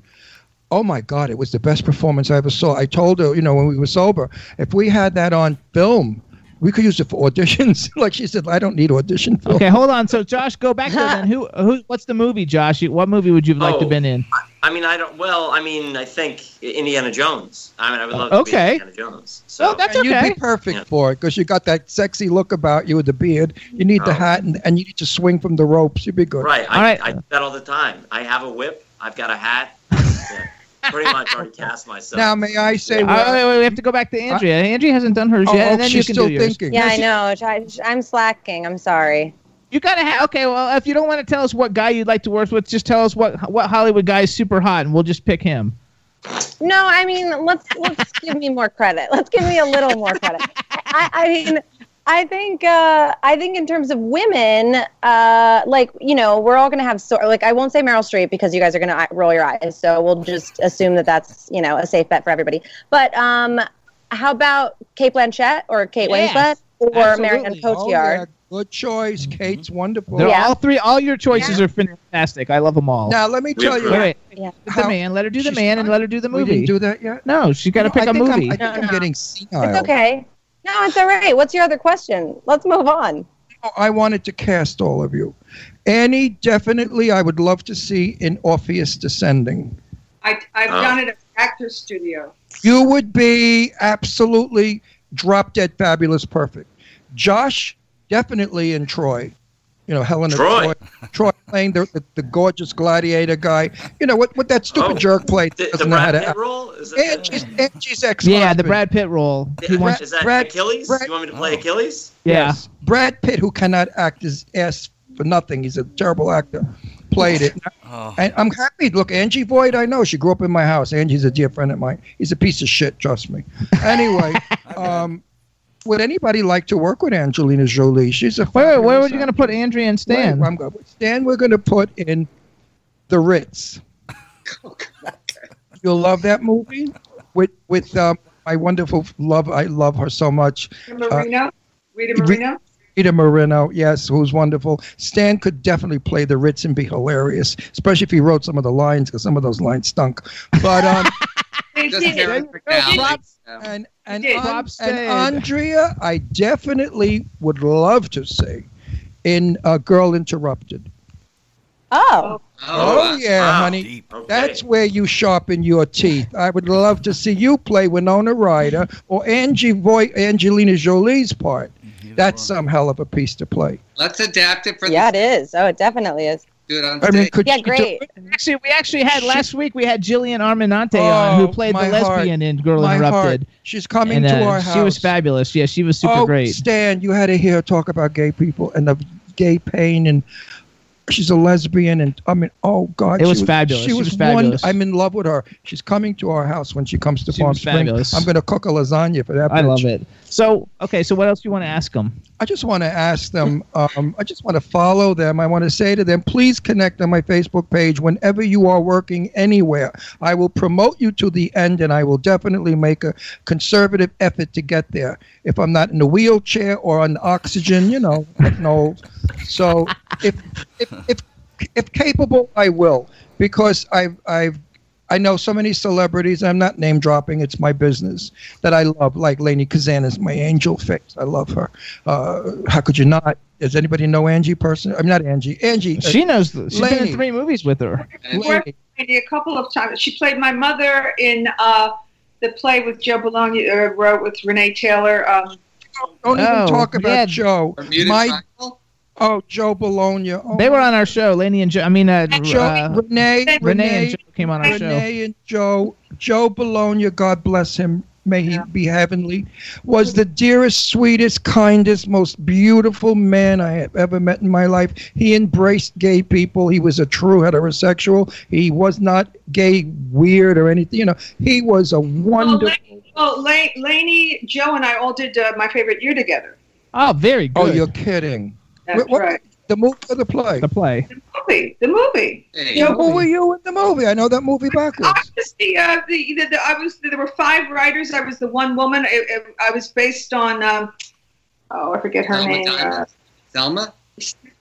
Oh my God, it was the best performance I ever saw. I told her, you know, when we were sober, if we had that on film, we could use it for auditions. like she said, I don't need audition film. Okay, hold on. So Josh, go back there then. Who who? What's the movie, Josh? What movie would you have liked to have Oh. been in? I mean, I don't. Well, I mean, I think Indiana Jones. I mean, I would love to Okay. be Indiana Jones. So Well, that's and okay. you'd be perfect Yeah. for it because you got that sexy look about you with the beard. You need the Oh. hat and, and you need to swing from the ropes. You'd be good. right. I, All right. I do that all the time. I have a whip. I've got a hat. Yeah. Pretty much already cast myself. Now, may I say, Uh, well- wait, wait, we have to go back to Andrea. Andrea hasn't done hers Oh, yet, oh, and then you she's can still do yours. thinking. Yeah, No, I know. I, I'm slacking. I'm sorry. You gotta have. Okay, well, if you don't want to tell us what guy you'd like to work with, just tell us what what Hollywood guy is super hot, and we'll just pick him. No, I mean let's let's give me more credit. Let's give me a little more credit. I, I mean, I think uh, I think in terms of women, uh, like you know, we're all gonna have so like I won't say Meryl Streep because you guys are gonna roll your eyes, so we'll just assume that that's you know a safe bet for everybody. But um, how about Cate Blanchett or Kate Yes, Winslet or Marion absolutely. Oh, Cotillard? yeah, good choice. Kate's wonderful. They're Yeah. all three. All your choices are fantastic. I love them all. Now, let me tell you. wait, wait. Yeah. The man. Let her do the she's man, and let her do the We movie. didn't do that yet? no, she's got to No, pick I a think I'm, movie. I think I'm No, no. getting senile. It's okay. No, it's all right. What's your other question? Let's move on. I wanted to cast all of you. Annie, definitely, I would love to see in Orpheus Descending. I, I've Oh. done it at Actors Studio. You would be absolutely drop dead fabulous perfect. Josh, definitely in Troy. You know, Helena Troy. Troy, Troy playing the, the, the gorgeous gladiator guy. You know, what, what that stupid Oh, jerk played. the, the doesn't know how Brad Pitt act. role is that, Angie's, Angie's ex Yeah, the Brad Pitt role. He wants. is that Brad- Achilles? Brad- you want me to play Achilles? Yeah. Yes. Brad Pitt, who cannot act his ass for nothing. He's a terrible actor. Played it. Oh. And I'm happy. Look, Angie Voight, I know. She grew up in my house. Angie's a dear friend of mine. He's a piece of shit, trust me. Anyway, um, would anybody like to work with Angelina Jolie? She's a Wait, wait. Where fabulous were you going to put Andrea and Stan? Wait, I'm go- Stan, we're going to put in The Ritz. You'll love that movie with with um, my wonderful love. I love her so much. Rita Marino. Rita Re- Marino. Rita Moreno, yes, who's wonderful. Stan could definitely play the Ritz and be hilarious, especially if he wrote some of the lines, because some of those lines stunk. But um, They Just did it. Props. Yeah. and and, did. An- and. Andrea, I definitely would love to see in uh, Girl Interrupted. Oh. Oh, yeah, honey. That's where you sharpen your teeth. I would love to see you play Winona Ryder or Angie Voy- Angelina Jolie's part. That's some hell of a piece to play. Let's adapt it for Yeah, the it is. Oh, it definitely is. Do it on I mean, could Yeah, she great. Actually, we actually had last week. We had Jillian Armenante on, who Oh, played the my heart. lesbian in Girl My Interrupted. heart. She's coming and, to uh, our house. She was fabulous. Yeah, she was super oh, great. Stan, you had to hear her talk about gay people and the gay pain and she's a lesbian and I mean, oh God, It she was fabulous. She She was, was one. fabulous. I'm in love with her. She's coming to our house when she comes to She Palm was Springs. fabulous. I'm going to cook a lasagna for that. I bitch. love it. So, okay, so what else do you want to ask them? I just want to ask them. Um, I just want to follow them. I want to say to them, please connect on my Facebook page whenever you are working anywhere. I will promote you to the end, and I will definitely make a conservative effort to get there. If I'm not in a wheelchair or on oxygen, you know, no. So if if if if capable, I will because I've I've I know so many celebrities. I'm not name dropping. It's my business that I love. Like Lainie Kazan is my angel face. I love her. Uh, how could you not? Does anybody know Angie person? I'm not Angie. Angie. uh, She knows. The, she's been in three movies with her. Lainie. A couple of times. She played my mother in uh, the play with Joe Bologna, uh, wrote with Renee Taylor. Um, Don't even Oh, talk about yeah. Joe. Bermuda My Triangle? Oh Joe Bologna. Oh, They were on our show, Lainie and Joe. I mean, uh, Joe, uh, Renee, Renee and Joe came on our show. Renee and Joe, Joe Bologna, God bless him, may he be heavenly, was the dearest, sweetest, kindest, most beautiful man I have ever met in my life. He embraced gay people. He was a true heterosexual. He was not gay weird or anything. You know, he was a wonderful. well, La- Lainie, Joe, and I all did uh, my favorite year together. Oh, very good. Oh, you're kidding. That's Wh- what- right. The movie or the play? The play. Movie, the movie. Hey, Yeah, who were you in the movie? I know that movie I backwards. was the, uh, the, the, the I was there were five writers. I was the one woman. I, I, I was based on um, oh I forget her Selma name. Uh, Diamond. Selma?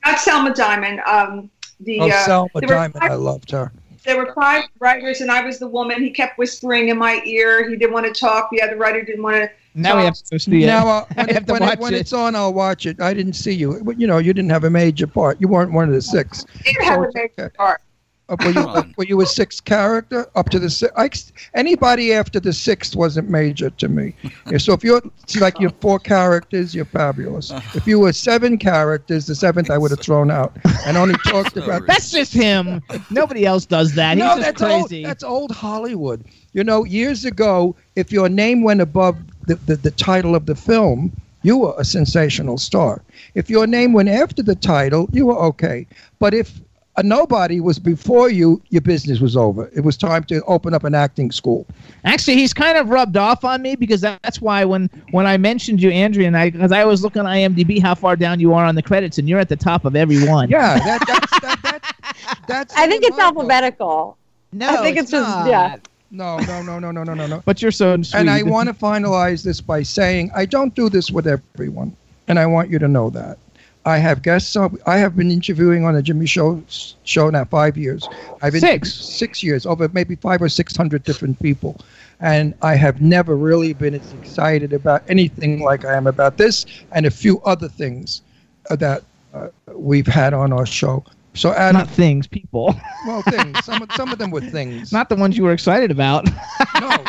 not Selma Diamond. Um, the Oh, uh, Selma Diamond. five- I loved her. There were five writers, and I was the woman. He kept whispering in my ear. He didn't want to talk. The other writer didn't want to. Now we have to see it. Now, uh, I when, have it, to when, watch it, when it. it's on, I'll watch it. I didn't see you. You know, you didn't have a major part. You weren't one of the six. He didn't have a major part. Uh, were, you, Come on. were you a sixth character up to the sixth? Anybody after the sixth wasn't major to me. Yeah, so if you're see, like you're four characters, you're fabulous. If you were seven characters, the seventh I would have thrown out and only talked about. That's just him. Nobody else does that. He's no, that's crazy. old. That's old Hollywood. You know, years ago, if your name went above the, the, the title of the film, you were a sensational star. If your name went after the title, you were okay. But if a nobody was before you, your business was over. It was time to open up an acting school. Actually, he's kind of rubbed off on me because that's why when when I mentioned you, Andrea, and I because I was looking on IMDb how far down you are on the credits, and you're at the top of every one. Yeah, that, that's that, that, that's. I think it's remarkable. alphabetical. No, I think it's, just yeah. No, no, no, no, no, no, no, no. But you're so sweet. And I want to finalize this by saying I don't do this with everyone, and I want you to know that. I have guests. I have been interviewing on a Jimmy Show show now five years. I've been Six. six years over maybe five or six hundred different people, and I have never really been as excited about anything like I am about this and a few other things that uh, we've had on our show. So, Adam, not things, people, well, things. Some of, some of them were things. not the ones you were excited about. no.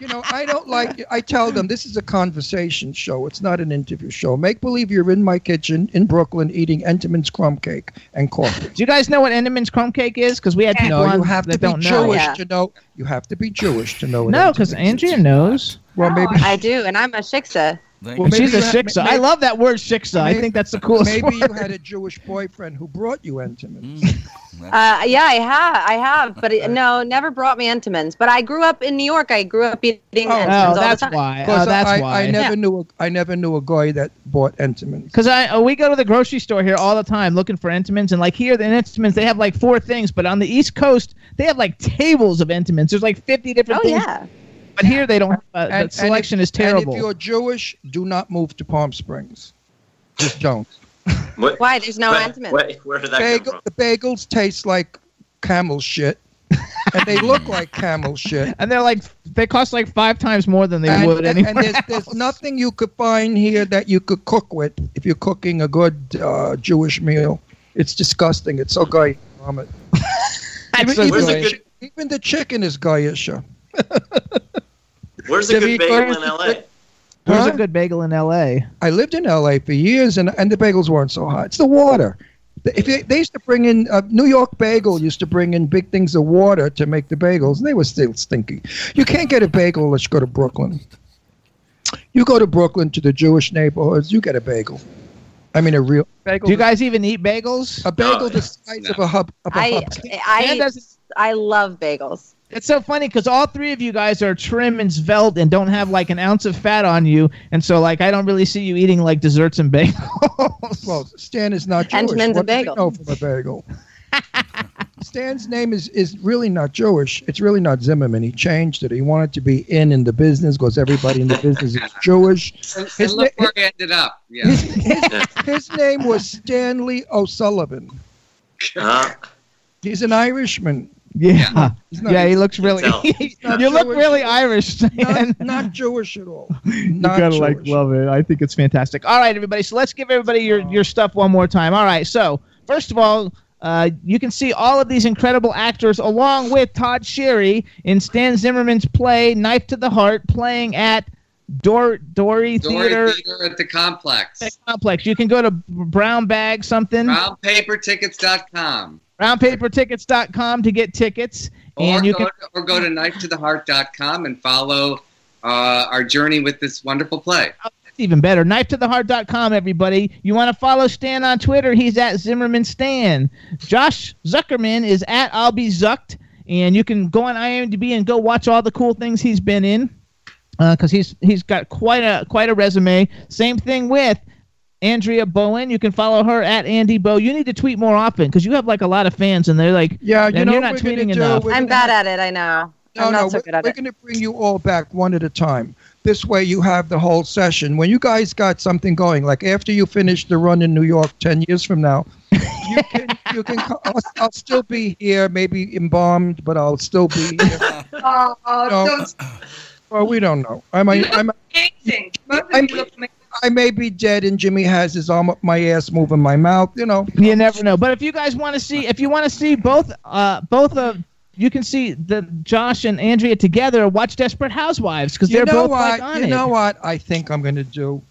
You know, I don't like. I tell them this is a conversation show. It's not an interview show. Make believe you're in my kitchen in Brooklyn eating Entenmann's crumb cake and coffee. Do you guys know what Entenmann's crumb cake is? Because we had people No, you have that to be don't know. Jewish Yeah. to know. You have to be Jewish to know. what No, because Andrea knows. Well, maybe. I do, and I'm a shiksa. Thank Well, she's a you had- shiksa. I love that word shiksa. I think that's the coolest Maybe you had a Jewish boyfriend who brought you Entenmann's. Mm. Uh, yeah, I have, I have, but it, no, never brought me Entenmann's. But I grew up in New York. I grew up eating Oh. Entenmann's Oh, that's why. Oh, that's I, why. I never Yeah. knew. A, I never knew a guy that bought Entenmann's. Because I uh, we go to the grocery store here all the time looking for Entenmann's, and like here the Entenmann's they have like four things, but on the East Coast they have like tables of Entenmann's. There's like 50 different Oh things. yeah. But here they don't. Uh, the And- selection and if, is terrible. And if you're Jewish, do not move to Palm Springs. Just don't. What, Why? There's no where, Entenmann's. where, where did that Bagel, come the bagels taste like camel shit, and they look like camel shit. and they're like they cost like five times more than they and, would and- anywhere and there's, else. there's nothing you could find here that you could cook with if you're cooking a good uh, Jewish meal. It's disgusting. It's so great. vomit. That's even, even the, chi- even the chicken is Goyish. Where's a good bagel in LA? Where's Huh? a good bagel in L.A.? I lived in LA for years, and and the bagels weren't so hot. It's the water. If they, they used to bring in uh, New York Bagel used to bring in big things of water to make the bagels, and they were still stinky. You can't get a bagel unless you go to Brooklyn. You go to Brooklyn to the Jewish neighborhoods, you get a bagel. I mean, a real bagel. Do you guys even eat bagels? a bagel No, the size no. of a hub. Of a I hub. Dan I I love bagels. It's so funny because all three of you guys are trim and svelte and don't have like an ounce of fat on you, and so like I don't really see you eating like desserts and bagels. Well, Stan is not Jewish. Entenmann's a what do they bagel. know from a bagel? Stan's name is, is really not Jewish. It's really not Zimmerman. He changed it. He wanted to be in in the business because everybody in the business is Jewish. And, His, and look na- where he ended up. Yeah. his, his, his name was Stanley O'Sullivan. Uh, He's an Irishman. Yeah, not, yeah, he looks really. not you look really Irish, not, not Jewish at all. you gotta like love it. I think it's fantastic. All right, everybody. So let's give everybody your your stuff one more time. All right. So first of all. Uh, you can see all of these incredible actors along with Todd Sherry in Stan Zimmerman's play Knife to the Heart, playing at Dor- Dorie, Dorie Theater Theater at the complex. Complex. You can go to Brown Bag something, Brownpapertickets.com. brownpapertickets.com to get tickets. Or, And you go, can to, or go to knifetotheheart.com and follow uh, our journey with this wonderful play. That's even better. Knife to the heart.com, everybody. You want to follow Stan on Twitter? He's at Zimmerman Stan. Josh Zuckerman is at I'll Be Zucked. And you can go on IMDb and go watch all the cool things he's been in. Uh, because he's he's got quite a quite a resume. Same thing with Andrea Bowen. You can follow her at Andie Bo. You need to tweet more often because you have like a lot of fans and they're like, Yeah, you and know you're not tweeting do? enough. We're I'm gonna bad at it. I know. No, I'm no, not so we're, good at we're it. going to bring you all back one at a time. This way, you have the whole session. When you guys got something going, like after you finish the run in New York ten years from now, you can you can. I'll, I'll still be here, maybe embalmed, but I'll still be here. Oh, No. don't Well, we don't know. I might, I might, amazing. Both of I'm- you look amazing. I may be dead, and Jimmy has his arm up my ass, moving my mouth. You know. You never know. But if you guys want to see, if you want to see both, uh, both of, you can see the Josh and Andrea together. Watch Desperate Housewives because they're both what? like on you it. know what? I think I'm going to do.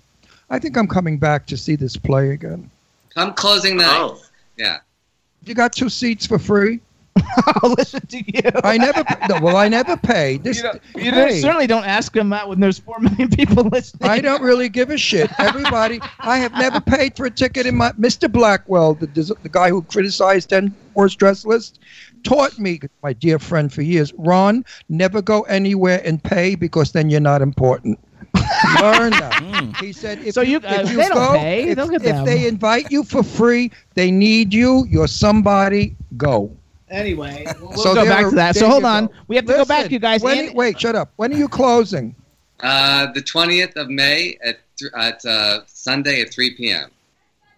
I think I'm coming back to see this play again. I'm closing night. oh, Yeah. You got two seats for free. I'll listen to you. I never. no, well, I never paid. This. You, don't- you hey, don't- certainly don't ask them out when there's four million people listening. I don't really give a shit. Everybody, I have never paid for a ticket in my. Mr. Blackwell, the, the guy who criticized 10 worst dress list, taught me, my dear friend for years, Ron, never go anywhere and pay because then you're not important. Learn that. He said, if So you- if uh, you they don't go, pay. if, if they invite you for free, they need you, you're somebody, go. Anyway, we'll So go back are- to that. So hold on. go. We have to go back, Listen, you guys. when- wait, shut up. When are you closing? Uh, the 20th of May at, th- at uh, Sunday at 3 p.m.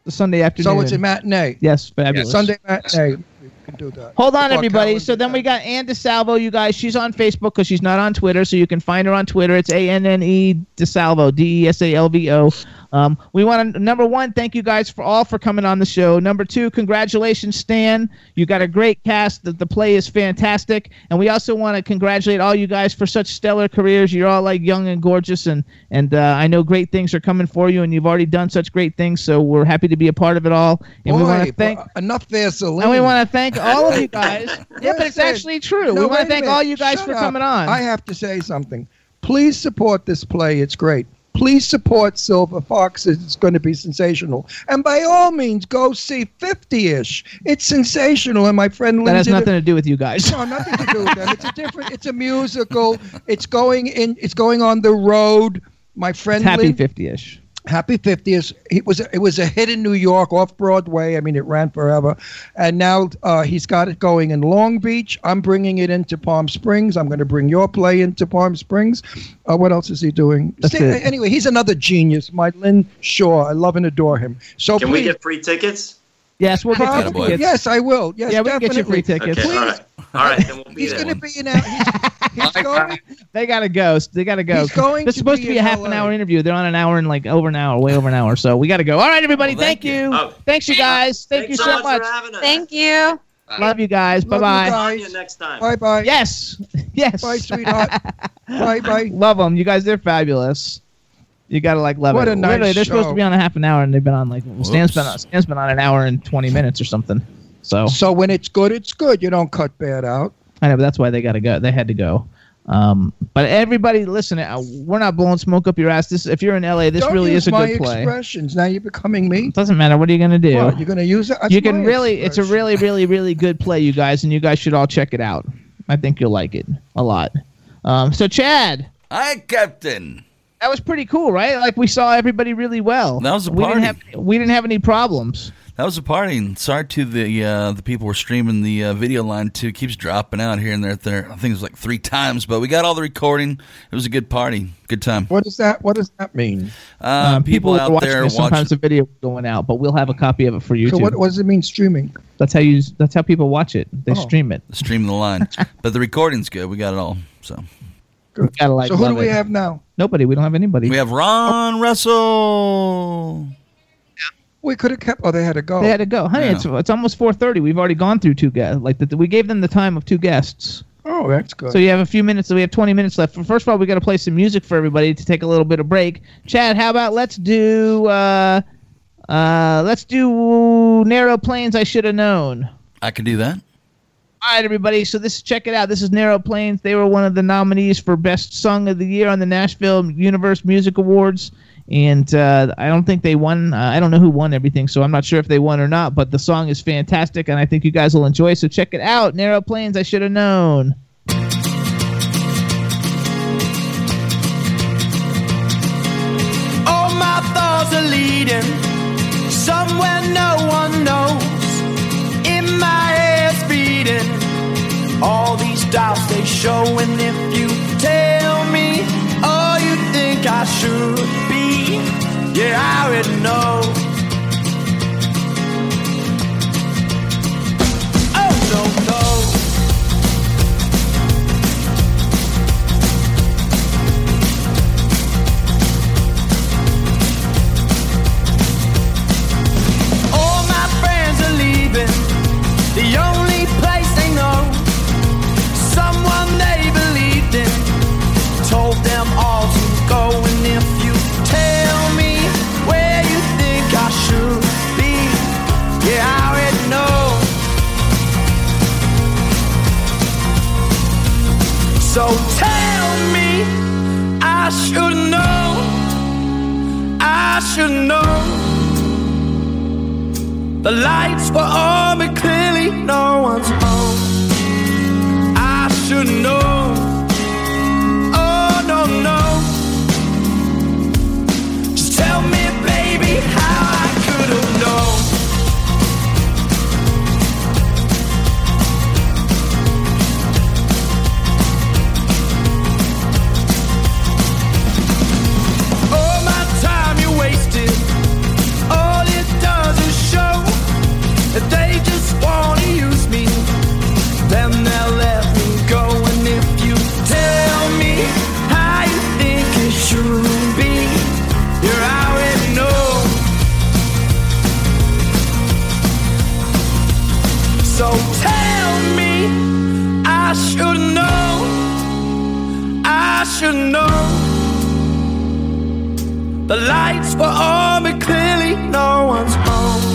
The Sunday afternoon. So it's a matinee. Yes, fabulous. Sunday matinee. You can do that. Hold on, everybody. So then we got Anne DeSalvo, you guys. She's on Facebook because she's not on Twitter, so you can find her on Twitter. It's A N N E DeSalvo, D E S A L V O. Um, we want to number one, thank you guys for all for coming on the show. Number two, congratulations, Stan. You got a great cast. The, the play is fantastic, and we also want to congratulate all you guys for such stellar careers. You're all like young and gorgeous, and and uh, I know great things are coming for you, and you've already done such great things. So we're happy to be a part of it all, and we want to Boy, thank. boy, enough Vaseline. And we want to thank all of you guys. yeah, but it's actually true. No, we want to thank all you guys Shut for up. coming on. I have to say something. Please support this play. It's great. Please support Silver Fox. It's going to be sensational. And by all means, go see 50-ish. It's sensational. And my friend that has Lindsay- nothing to do with you guys. no, nothing to do with. It's a different. It's a musical. It's going in. It's going on the road. My friend Happy 50ish. Happy 50th. It was it was a hit in New York off Broadway. I mean, it ran forever, and now uh, he's got it going in Long Beach. I'm bringing it into Palm Springs. I'm going to bring your play into Palm Springs. Uh, what else is he doing? That's Say- it. Anyway, he's another genius. My Lynn Shaw. I love and adore him. So can we get free tickets? Yes, we'll get you probably- tickets. yes, I will. Yes, yeah, we can get you free definitely. tickets. Okay, all right, all right, then we'll be He's going to be in. Al- He's, he's going. They gotta go. They gotta go. He's going This is supposed to be a in half an hour interview. They're on an hour and like over an hour, way over an hour. So we gotta go. All right, everybody. Well, thank, thank you. Oh. Thanks, you guys. Thank Thanks you so much. for us. Thank you. Love you guys. Bye bye. See you next time. Bye bye. Yes. Yes. Bye, sweetheart. bye bye. Love them. You guys, they're fabulous. You gotta like love What it. a nice Literally, they're supposed to be on a half an hour, and they've been on like Stan's been on, Stan's been on an hour and twenty minutes or something. So So when it's good, it's good. You don't cut bad out. I know, but that's why they gotta go. They had to go. Um, but everybody, listen. Uh, we're not blowing smoke up your ass. This, if you're in LA, this Don't really use is a my good play. expressions. Now you're becoming me. It Doesn't matter. What are you gonna do? What, you're going to use it? That's you can my really it's a really really really good play you guys and you guys should all check it out i think you'll like it a lot um, so chad Hi, Captain. that was pretty cool right like we saw everybody really well That was a we didn't have we didn't have any problems That was a party. And sorry to the uh, the people who were streaming the uh, video line too. It keeps dropping out here and there. there. I think it was like three times, but we got all the recording. It was a good party, good time. What does that? What does that mean? Uh, Um, people, are out watching there watching. sometimes the video going out but we'll have a copy of it for you So what, what does it mean streaming? that's how you that's how people watch it they Oh. stream it Stream the line, but the recording's good. We got it all. So gotta like so who do we it. have now? nobody we don't have anybody we have Ron Russell. We could have kept. Oh, they had to go. they had to go honey Yeah. it's it's almost 4.30 we've already gone through two guests like the, we gave them the time of two guests oh, that's good. So you have a few minutes. So we have 20 minutes left. First of all, we got to play some music for everybody to take a little bit of break. Chad, how about let's do uh, uh, let's do Narrow Plains. I should have known. I can do that. All right, everybody. So this check it out. This is Narrow Plains. They were one of the nominees for Best Song of the Year on the Nashville Universe Music Awards, and uh, I don't think they won. Uh, I don't know who won everything, so I'm not sure if they won or not. But the song is fantastic, and I think you guys will enjoy. So check it out. Narrow Plains. I should have known. All my thoughts are leading somewhere no one knows. In my head's beating. All these doubts they show, and if you tell me all you think I should yeah, I already know. So tell me, I should know. I should know. The lights were on, but clearly no one's home. I should know. Should know. The lights were on, but clearly no one's home.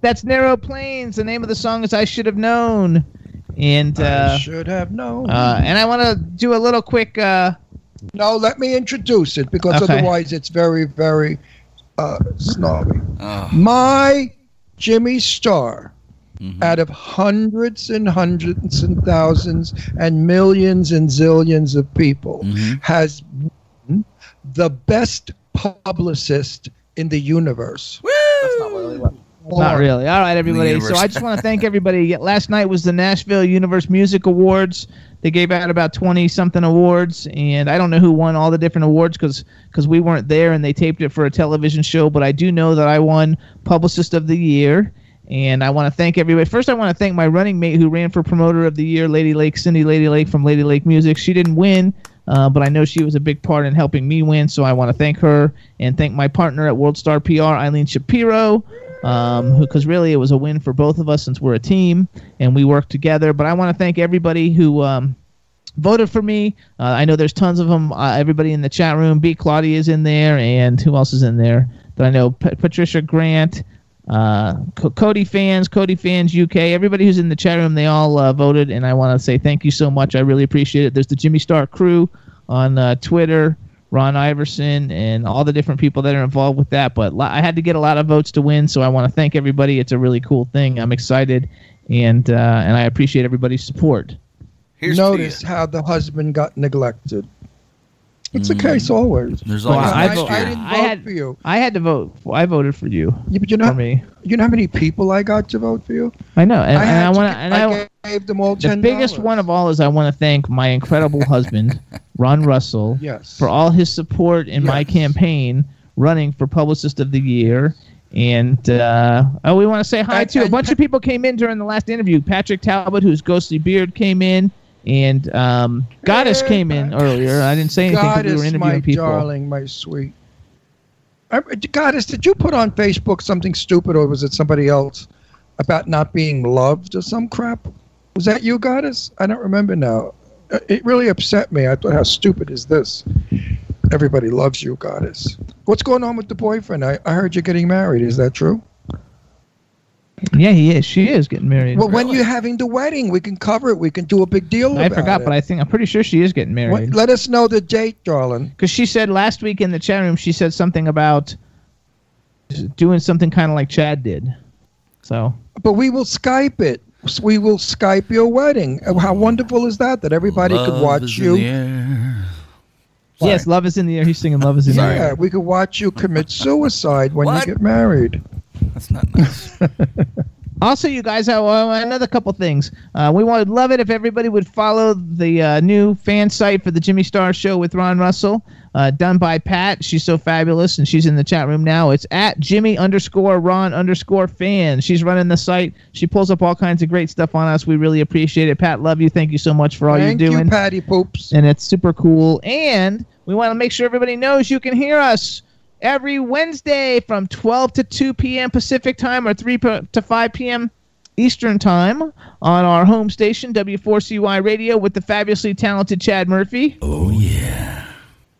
That's that's Narrow Plains. The name of the song is "I Should Have Known," and uh, I should have known. uh, and I want to do a little quick. Uh, no, let me introduce it because Okay. otherwise it's very, very uh, snobby. Oh. My Jimmy Star, Mm-hmm. out of hundreds and hundreds and thousands and millions and zillions of people, Mm-hmm. has won the best publicist in the universe. That's not really. All right, everybody. So. I just want to thank everybody. Last night was the Nashville Universe Music Awards. They gave out about twenty something awards, and I don't know who won all the different awards because we weren't there and they taped it for a television show. But I do know that I won Publicist of the Year. And I want to thank everybody. First, I want to thank my running mate who ran for Promoter of the Year, Lady Lake, Cindy Lady Lake from Lady Lake Music. She didn't win, uh, but I know she was a big part in helping me win. So I want to thank her and thank my partner at World Star PR, Eileen Shapiro, um, because really it was a win for both of us since we're a team and we work together. But I want to thank everybody who um, voted for me. Uh, I know there's tons of them. Uh, everybody in the chat room, B. Claudia is in there, and who else is in there? That I know, P- Patricia Grant. Uh, Co- Cody fans, Cody fans UK, everybody who's in the chat room, they all uh, voted, and I want to say thank you so much. I really appreciate it. There's the Jimmy Star crew on uh, Twitter, Ron Iverson, and all the different people that are involved with that. But lo- I had to get a lot of votes to win, so I want to thank everybody. It's a really cool thing. I'm excited, and uh, and I appreciate everybody's support. Notice how the husband got neglected. It's the case always. There's Well, always I, next vo- I didn't I had, for you. I had to vote. I voted for you. Yeah, but you know, for me. you know how many people I got to vote for you? I know, and, I and had I want to. And I, I gave them all ten. the biggest one of all is I want to thank my incredible husband, Ron Russell, Yes. for all his support in my campaign running for Publicist of the Year. And uh, oh, we want to say hi And- to a and bunch of people came in during the last interview. Patrick Talbot, whose ghostly beard came in, and um, Goddess came in earlier. I didn't say anything because we were Goddess, interviewing my people. darling, my sweet. I, Goddess, did you put on Facebook something stupid, or was it somebody else about not being loved or some crap? Was that you, Goddess? I don't remember now. Uh, It really upset me. I thought, how stupid is this? Everybody loves you, Goddess. What's going on with the boyfriend? I, I heard you're getting married. Is that true? Yeah, he is. She is getting married. Well, when you're having the wedding, we can cover it. We can do a big deal I about forgot, it. but I think I'm pretty sure she is getting married. What- let us know the date, darling. Because she said last week in the chat room, she said something about doing something kind of like Chad did. So But we will Skype it. We will Skype your wedding. How wonderful is that? That everybody could watch is in you. The yes, love is in the air. He's singing "Love is in the air." Yeah, air." we could watch you commit suicide when What? you get married. That's not nice. Also, you guys, uh, another couple things. Uh, we would love it if everybody would follow the uh, new fan site for the Jimmy Star Show with Ron Russell, uh, done by Pat. She's so fabulous, and she's in the chat room now. It's at Jimmy underscore Ron underscore fan. She's running the site. She pulls up all kinds of great stuff on us. We really appreciate it. Pat, love you. Thank you so much for all Thank you're doing. you. Patty Poops. and it's super cool. And we want to make sure everybody knows you can hear us every Wednesday from 12 to 2 p.m. Pacific time or 3 p- to 5 p.m. Eastern time on our home station W4CY Radio with the fabulously talented Chad Murphy. oh yeah.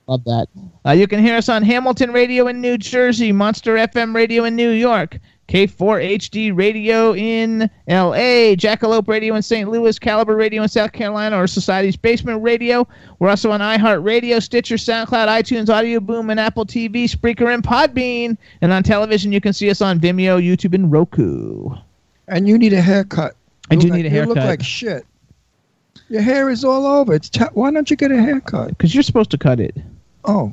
Love that. Uh, you can hear us on Hamilton Radio in New Jersey, Monster FM Radio in New York, K4HD Radio in LA, Jackalope Radio in St. Louis, Caliber Radio in South Carolina, or Society's Basement Radio. We're also on iHeartRadio, Stitcher, SoundCloud, iTunes, Audio Boom, and Apple TV, Spreaker, and Podbean. And on television, you can see us on Vimeo, YouTube, and Roku. And you need a haircut. I You do look need a like- You look like shit. Your hair is all over. It's why don't you get a haircut? Because you're supposed to cut it. Oh,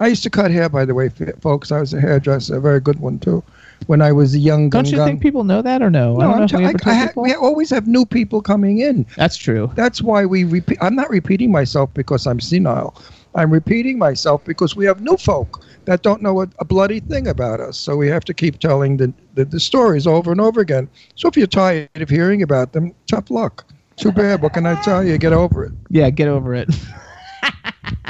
I used to cut hair, by the way, folks. I was a hairdresser, a very good one too. When I was a young Don't you think people know that or no? I No, don't I'm if we t- I- I ha- we always have new people coming in. That's true. That's why we repeat. I'm not repeating myself because I'm senile. I'm repeating myself because we have new folk that don't know a, a bloody thing about us. So we have to keep telling the, the, the stories over and over again. So if you're tired of hearing about them, tough luck. Too bad. What can I tell you? Get over it. Yeah, get over it.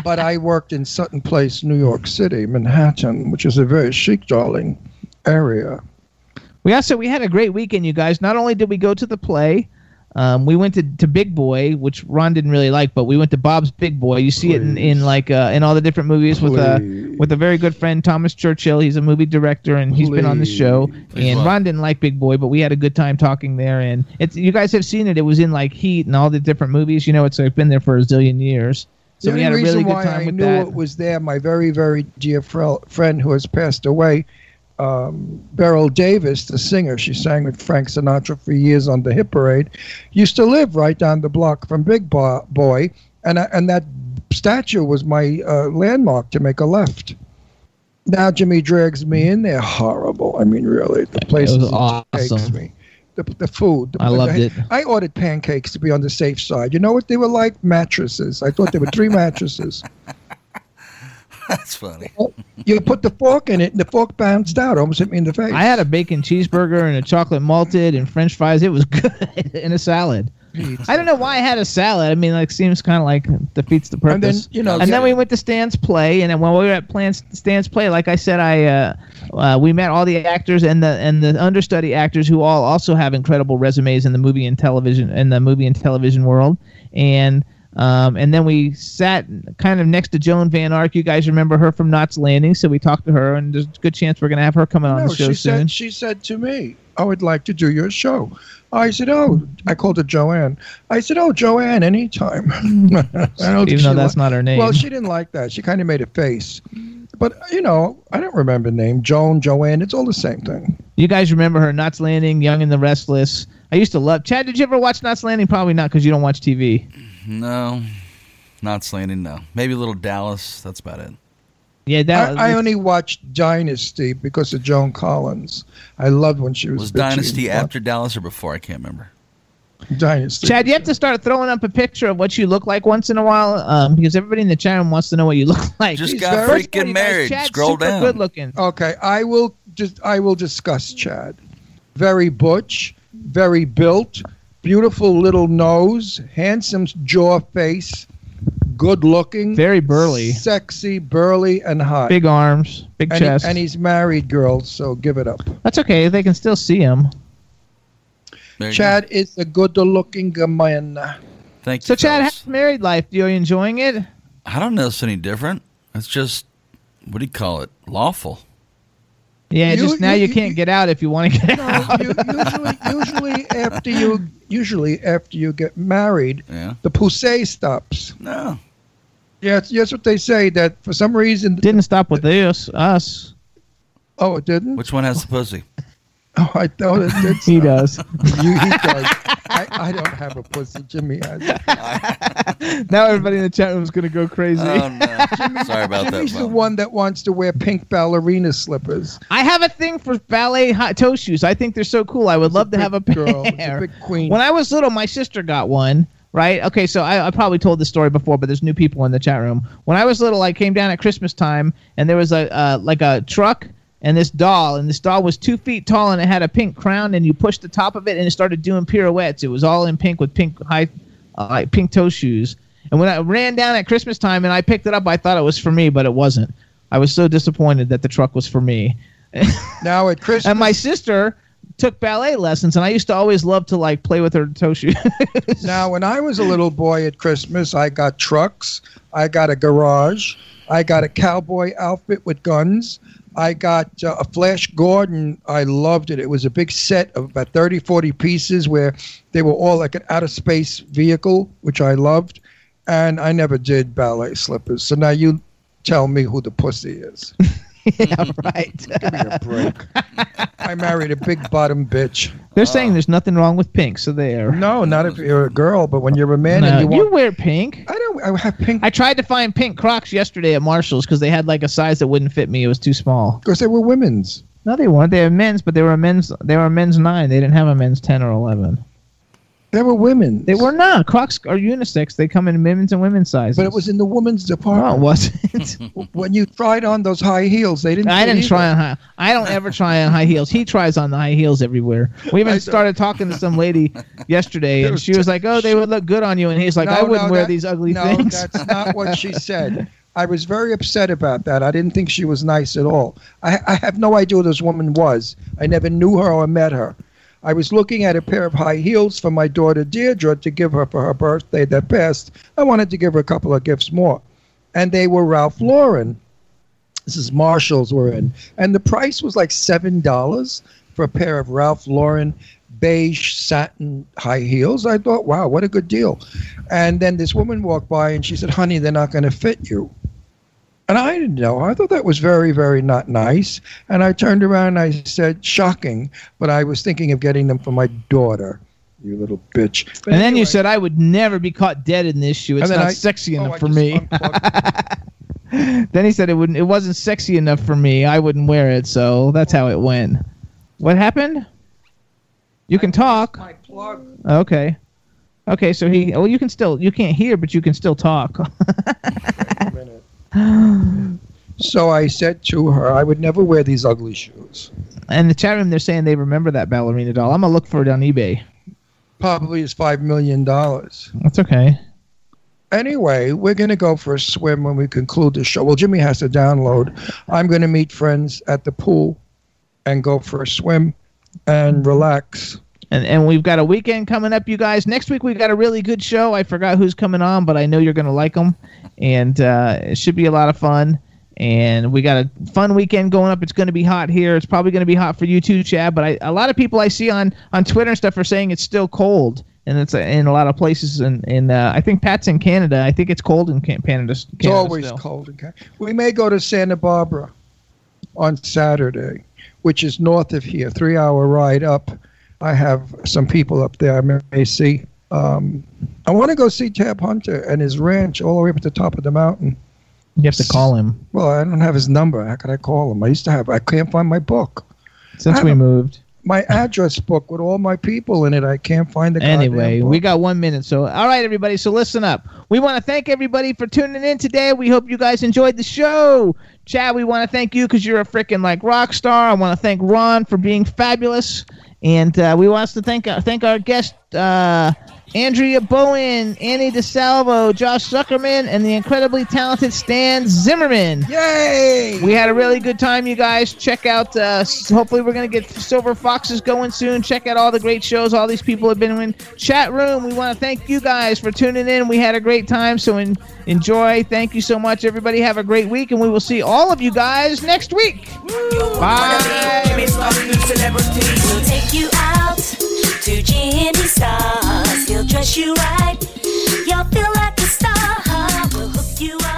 But I worked in Sutton Place, New York City, Manhattan, which is a very chic, darling area. We also we had a great weekend, you guys. Not only did we go to the play, Um, we went to, to Big Boy, which Ron didn't really like, but we went to Bob's Big Boy. You see it in, in like uh, in all the different movies with uh, with a very good friend Thomas Churchill. He's a movie director and he's been on the show. And Ron didn't like Big Boy, but we had a good time talking there. And it's you guys have seen it. It was in like Heat and all the different movies. You know, it's like, been there for a zillion years. So the we had a really good why time I with knew it was there, my very, very dear fr- friend who has passed away, um, Beryl Davis, the singer, she sang with Frank Sinatra for years on the Hit Parade, used to live right down the block from Big Boy, and I, and that statue was my uh, landmark to make a left. Now Jimmy drags me in there. Horrible. I mean, really, the place was takes awesome. me. The, the food. The, I loved it. I ordered pancakes to be on the safe side. You know what they were like? Mattresses. I thought they were three mattresses. That's funny. You put the fork in it, and the fork bounced out, almost hit me in the face. I had a bacon cheeseburger and a chocolate malted and French fries. It was good in a salad. I don't know why I had a salad. I mean, like seems kind of like defeats the purpose. And then, you know, and then we went to Stan's play, and then when we were at Plan- Stan's play, like I said, I uh, uh, we met all the actors and the and the understudy actors who all also have incredible resumes in the movie and television in the movie and television world, and. Um, and then we sat kind of next to Joan Van Ark. You guys remember her from Knots Landing, so we talked to her, and there's a good chance we're going to have her coming on no, the show she soon. said she said to me, "I would like to do your show." I said, "Oh," I called her Joanne. I said, "Oh, Joanne, anytime." Even though that's li- not her name. Well, she didn't like that. She kind of made a face. But you know, I don't remember the name Joan, Joanne. It's all the same thing. You guys remember her Knots Landing, Young and the Restless. I used to love. Chad, did you ever watch Knots Landing? Probably not because you don't watch TV. No, not slanting. No, maybe a little Dallas. That's about it. Yeah, that I, I only watched Dynasty because of Joan Collins. I loved when she was. Was Dynasty after Dallas or before? I can't remember. Dynasty? Chad, you have to start throwing up a picture of what you look like once in a while, um, because everybody in the chat room wants to know what you look like. Just He's got very- freaking married. Chad's Scroll super down. good looking. Okay, I will just I will discuss Chad. Very butch, very built, beautiful little nose, handsome jaw face, good looking, Very burly, sexy, burly, and hot. big arms, big and, he- chest. and he's married, girls. So give it up. That's okay. They can still see him. There you Chad is a good-looking man. go. Thank you. So, Chad, fellas. how's married life? Are you enjoying it? I don't know. It's any different. It's just what do you call it? Lawful. Yeah, You- just now you- you, you- can't get out if you want to get No, out. usually, usually after you, usually after you get married, Yeah. the poussée stops. No. Yeah, it's, yes, what they say that for some reason. Didn't stop with this, us. Oh, it didn't. Which one has the pussy? Oh, I thought it did. He does. You, he does. I, I don't have a pussy. Jimmy has. now everybody in the chat room is gonna go crazy. Oh no. Sorry about that. Jimmy's the Bob. one that wants to wear pink ballerina slippers. I have a thing for ballet hot toe shoes. I think they're so cool. I would love to have a pair. girl. It's a big queen. When I was little, my sister got one. Right? Okay, so I, I probably told this story before, but there's new people in the chat room. When I was little, I came down at Christmas time, and there was a uh, like a truck and this doll, and this doll was two feet tall, and it had a pink crown, and you pushed the top of it, and it started doing pirouettes. It was all in pink with pink high, uh, like pink toe shoes. And when I ran down at Christmas time and I picked it up, I thought it was for me, but it wasn't. I was so disappointed that the truck was for me. now at Christmas, And my sister took ballet lessons, and I used to always love to like play with her toe shoes. now when I was a little boy at Christmas, I got trucks. I got a garage. I got a cowboy outfit with guns. I got uh, a Flash Gordon. I loved it. It was a big set of about 30, 40 pieces where they were all like an outer space vehicle, which I loved. And I never did ballet slippers. So now you tell me who the pussy is. yeah, right. Give me a break. I married a big bottom bitch. They're uh. saying there's nothing wrong with pink, so there. No, not if you're a girl, but when you're a man No, and you you want. wear pink. I don't. I have pink I tried to find pink Crocs yesterday at Marshalls because they had like a size that wouldn't fit me. It was too small. because they were women's. No, they weren't. They were men's, but they were a men's. They were a men's nine. They didn't have a men's ten or eleven. They were women. They were not. Crocs are unisex. They come in men's and women's sizes. But it was in the women's No, it department. wasn't. when you tried on those high heels, they didn't. I didn't either. try on high. I don't ever try on high heels. He tries on the high heels everywhere. We even started talking to some lady yesterday, and she was like, "Oh, they would look good on you," and he's like, No, "I wouldn't no, wear that- these ugly no, things." that's not what she said. I was very upset about that. I didn't think she was nice at all. I, I have no idea who this woman was. I never knew her or met her. I was looking at a pair of high heels for my daughter Deirdre to give her for her birthday that passed. I wanted to give her a couple of gifts more. And they were Ralph Lauren. This is Marshalls were in. And the price was like $7 for a pair of Ralph Lauren beige satin high heels. I thought, wow, what a good deal. And then this woman walked by and she said, honey, they're not going to fit you. And I didn't know. I thought that was very, very not nice. And I turned around and I said, shocking, but I was thinking of getting them for my daughter. You little bitch. But and then you said I would never be caught dead in this shoe. It's not I- sexy oh, enough I for me. then he said it wouldn't. It wasn't sexy enough for me. I wouldn't wear it. So that's how it went. What happened? You can talk. Okay. Okay. So he. Well, you can still. You can't hear, but you can still talk. so I said to her, I would never wear these ugly shoes. and the chat room, they're saying they remember that ballerina doll. I'm gonna look for it on eBay. Probably is $5 million. That's okay. Anyway, we're going to go for a swim when we conclude the show. Well, Jimmy has to download. I'm going to meet friends at the pool and go for a swim and relax. And and we've got a weekend coming up, you guys. Next week we've got a really good show. I forgot who's coming on, but I know you're gonna like them, and uh, it should be a lot of fun. And we got a fun weekend going up. It's going to be hot here. It's probably going to be hot for you too, Chad. But I, a lot of people I see on on Twitter and stuff are saying it's still cold, and it's uh, in a lot of places. And in, uh, I think Pat's in Canada. I think it's cold in Can- Canada. It's Canada always still. cold. in Ca- We may go to Santa Barbara on Saturday, which is north of here, three hour ride up. I have some people up there I may see. Um, I want to go see Tab Hunter and his ranch all the way up at the top of the mountain. You have to call him Well, I don't have his number. How could I call him? I used to have. I can't find my book. since we moved. My address book with all my people in it. I can't find the Anyway, we got one minute. So, all right, everybody. So, listen up. We want to thank everybody for tuning in today. We hope you guys enjoyed the show. Chad, we want to thank you because you're a freaking like rock star. I want to thank Ron for being fabulous, and uh, we want to thank thank our guest uh, Andrea Bowen, Annie DeSalvo, Josh Zuckerman, and the incredibly talented Stan Zimmerman. Yay! We had a really good time, you guys. Check out. Uh, s- hopefully, we're gonna get Silver Foxes going soon. Check out all the great shows all these people have been in. Chat room. We want to thank you guys for tuning in. We had a great time, so en- enjoy. Thank you so much, everybody. Have a great week, and we will see all of you guys next week. Bye to Jimmy Stars. He'll dress you right. You'll feel like a star. We'll hook you up.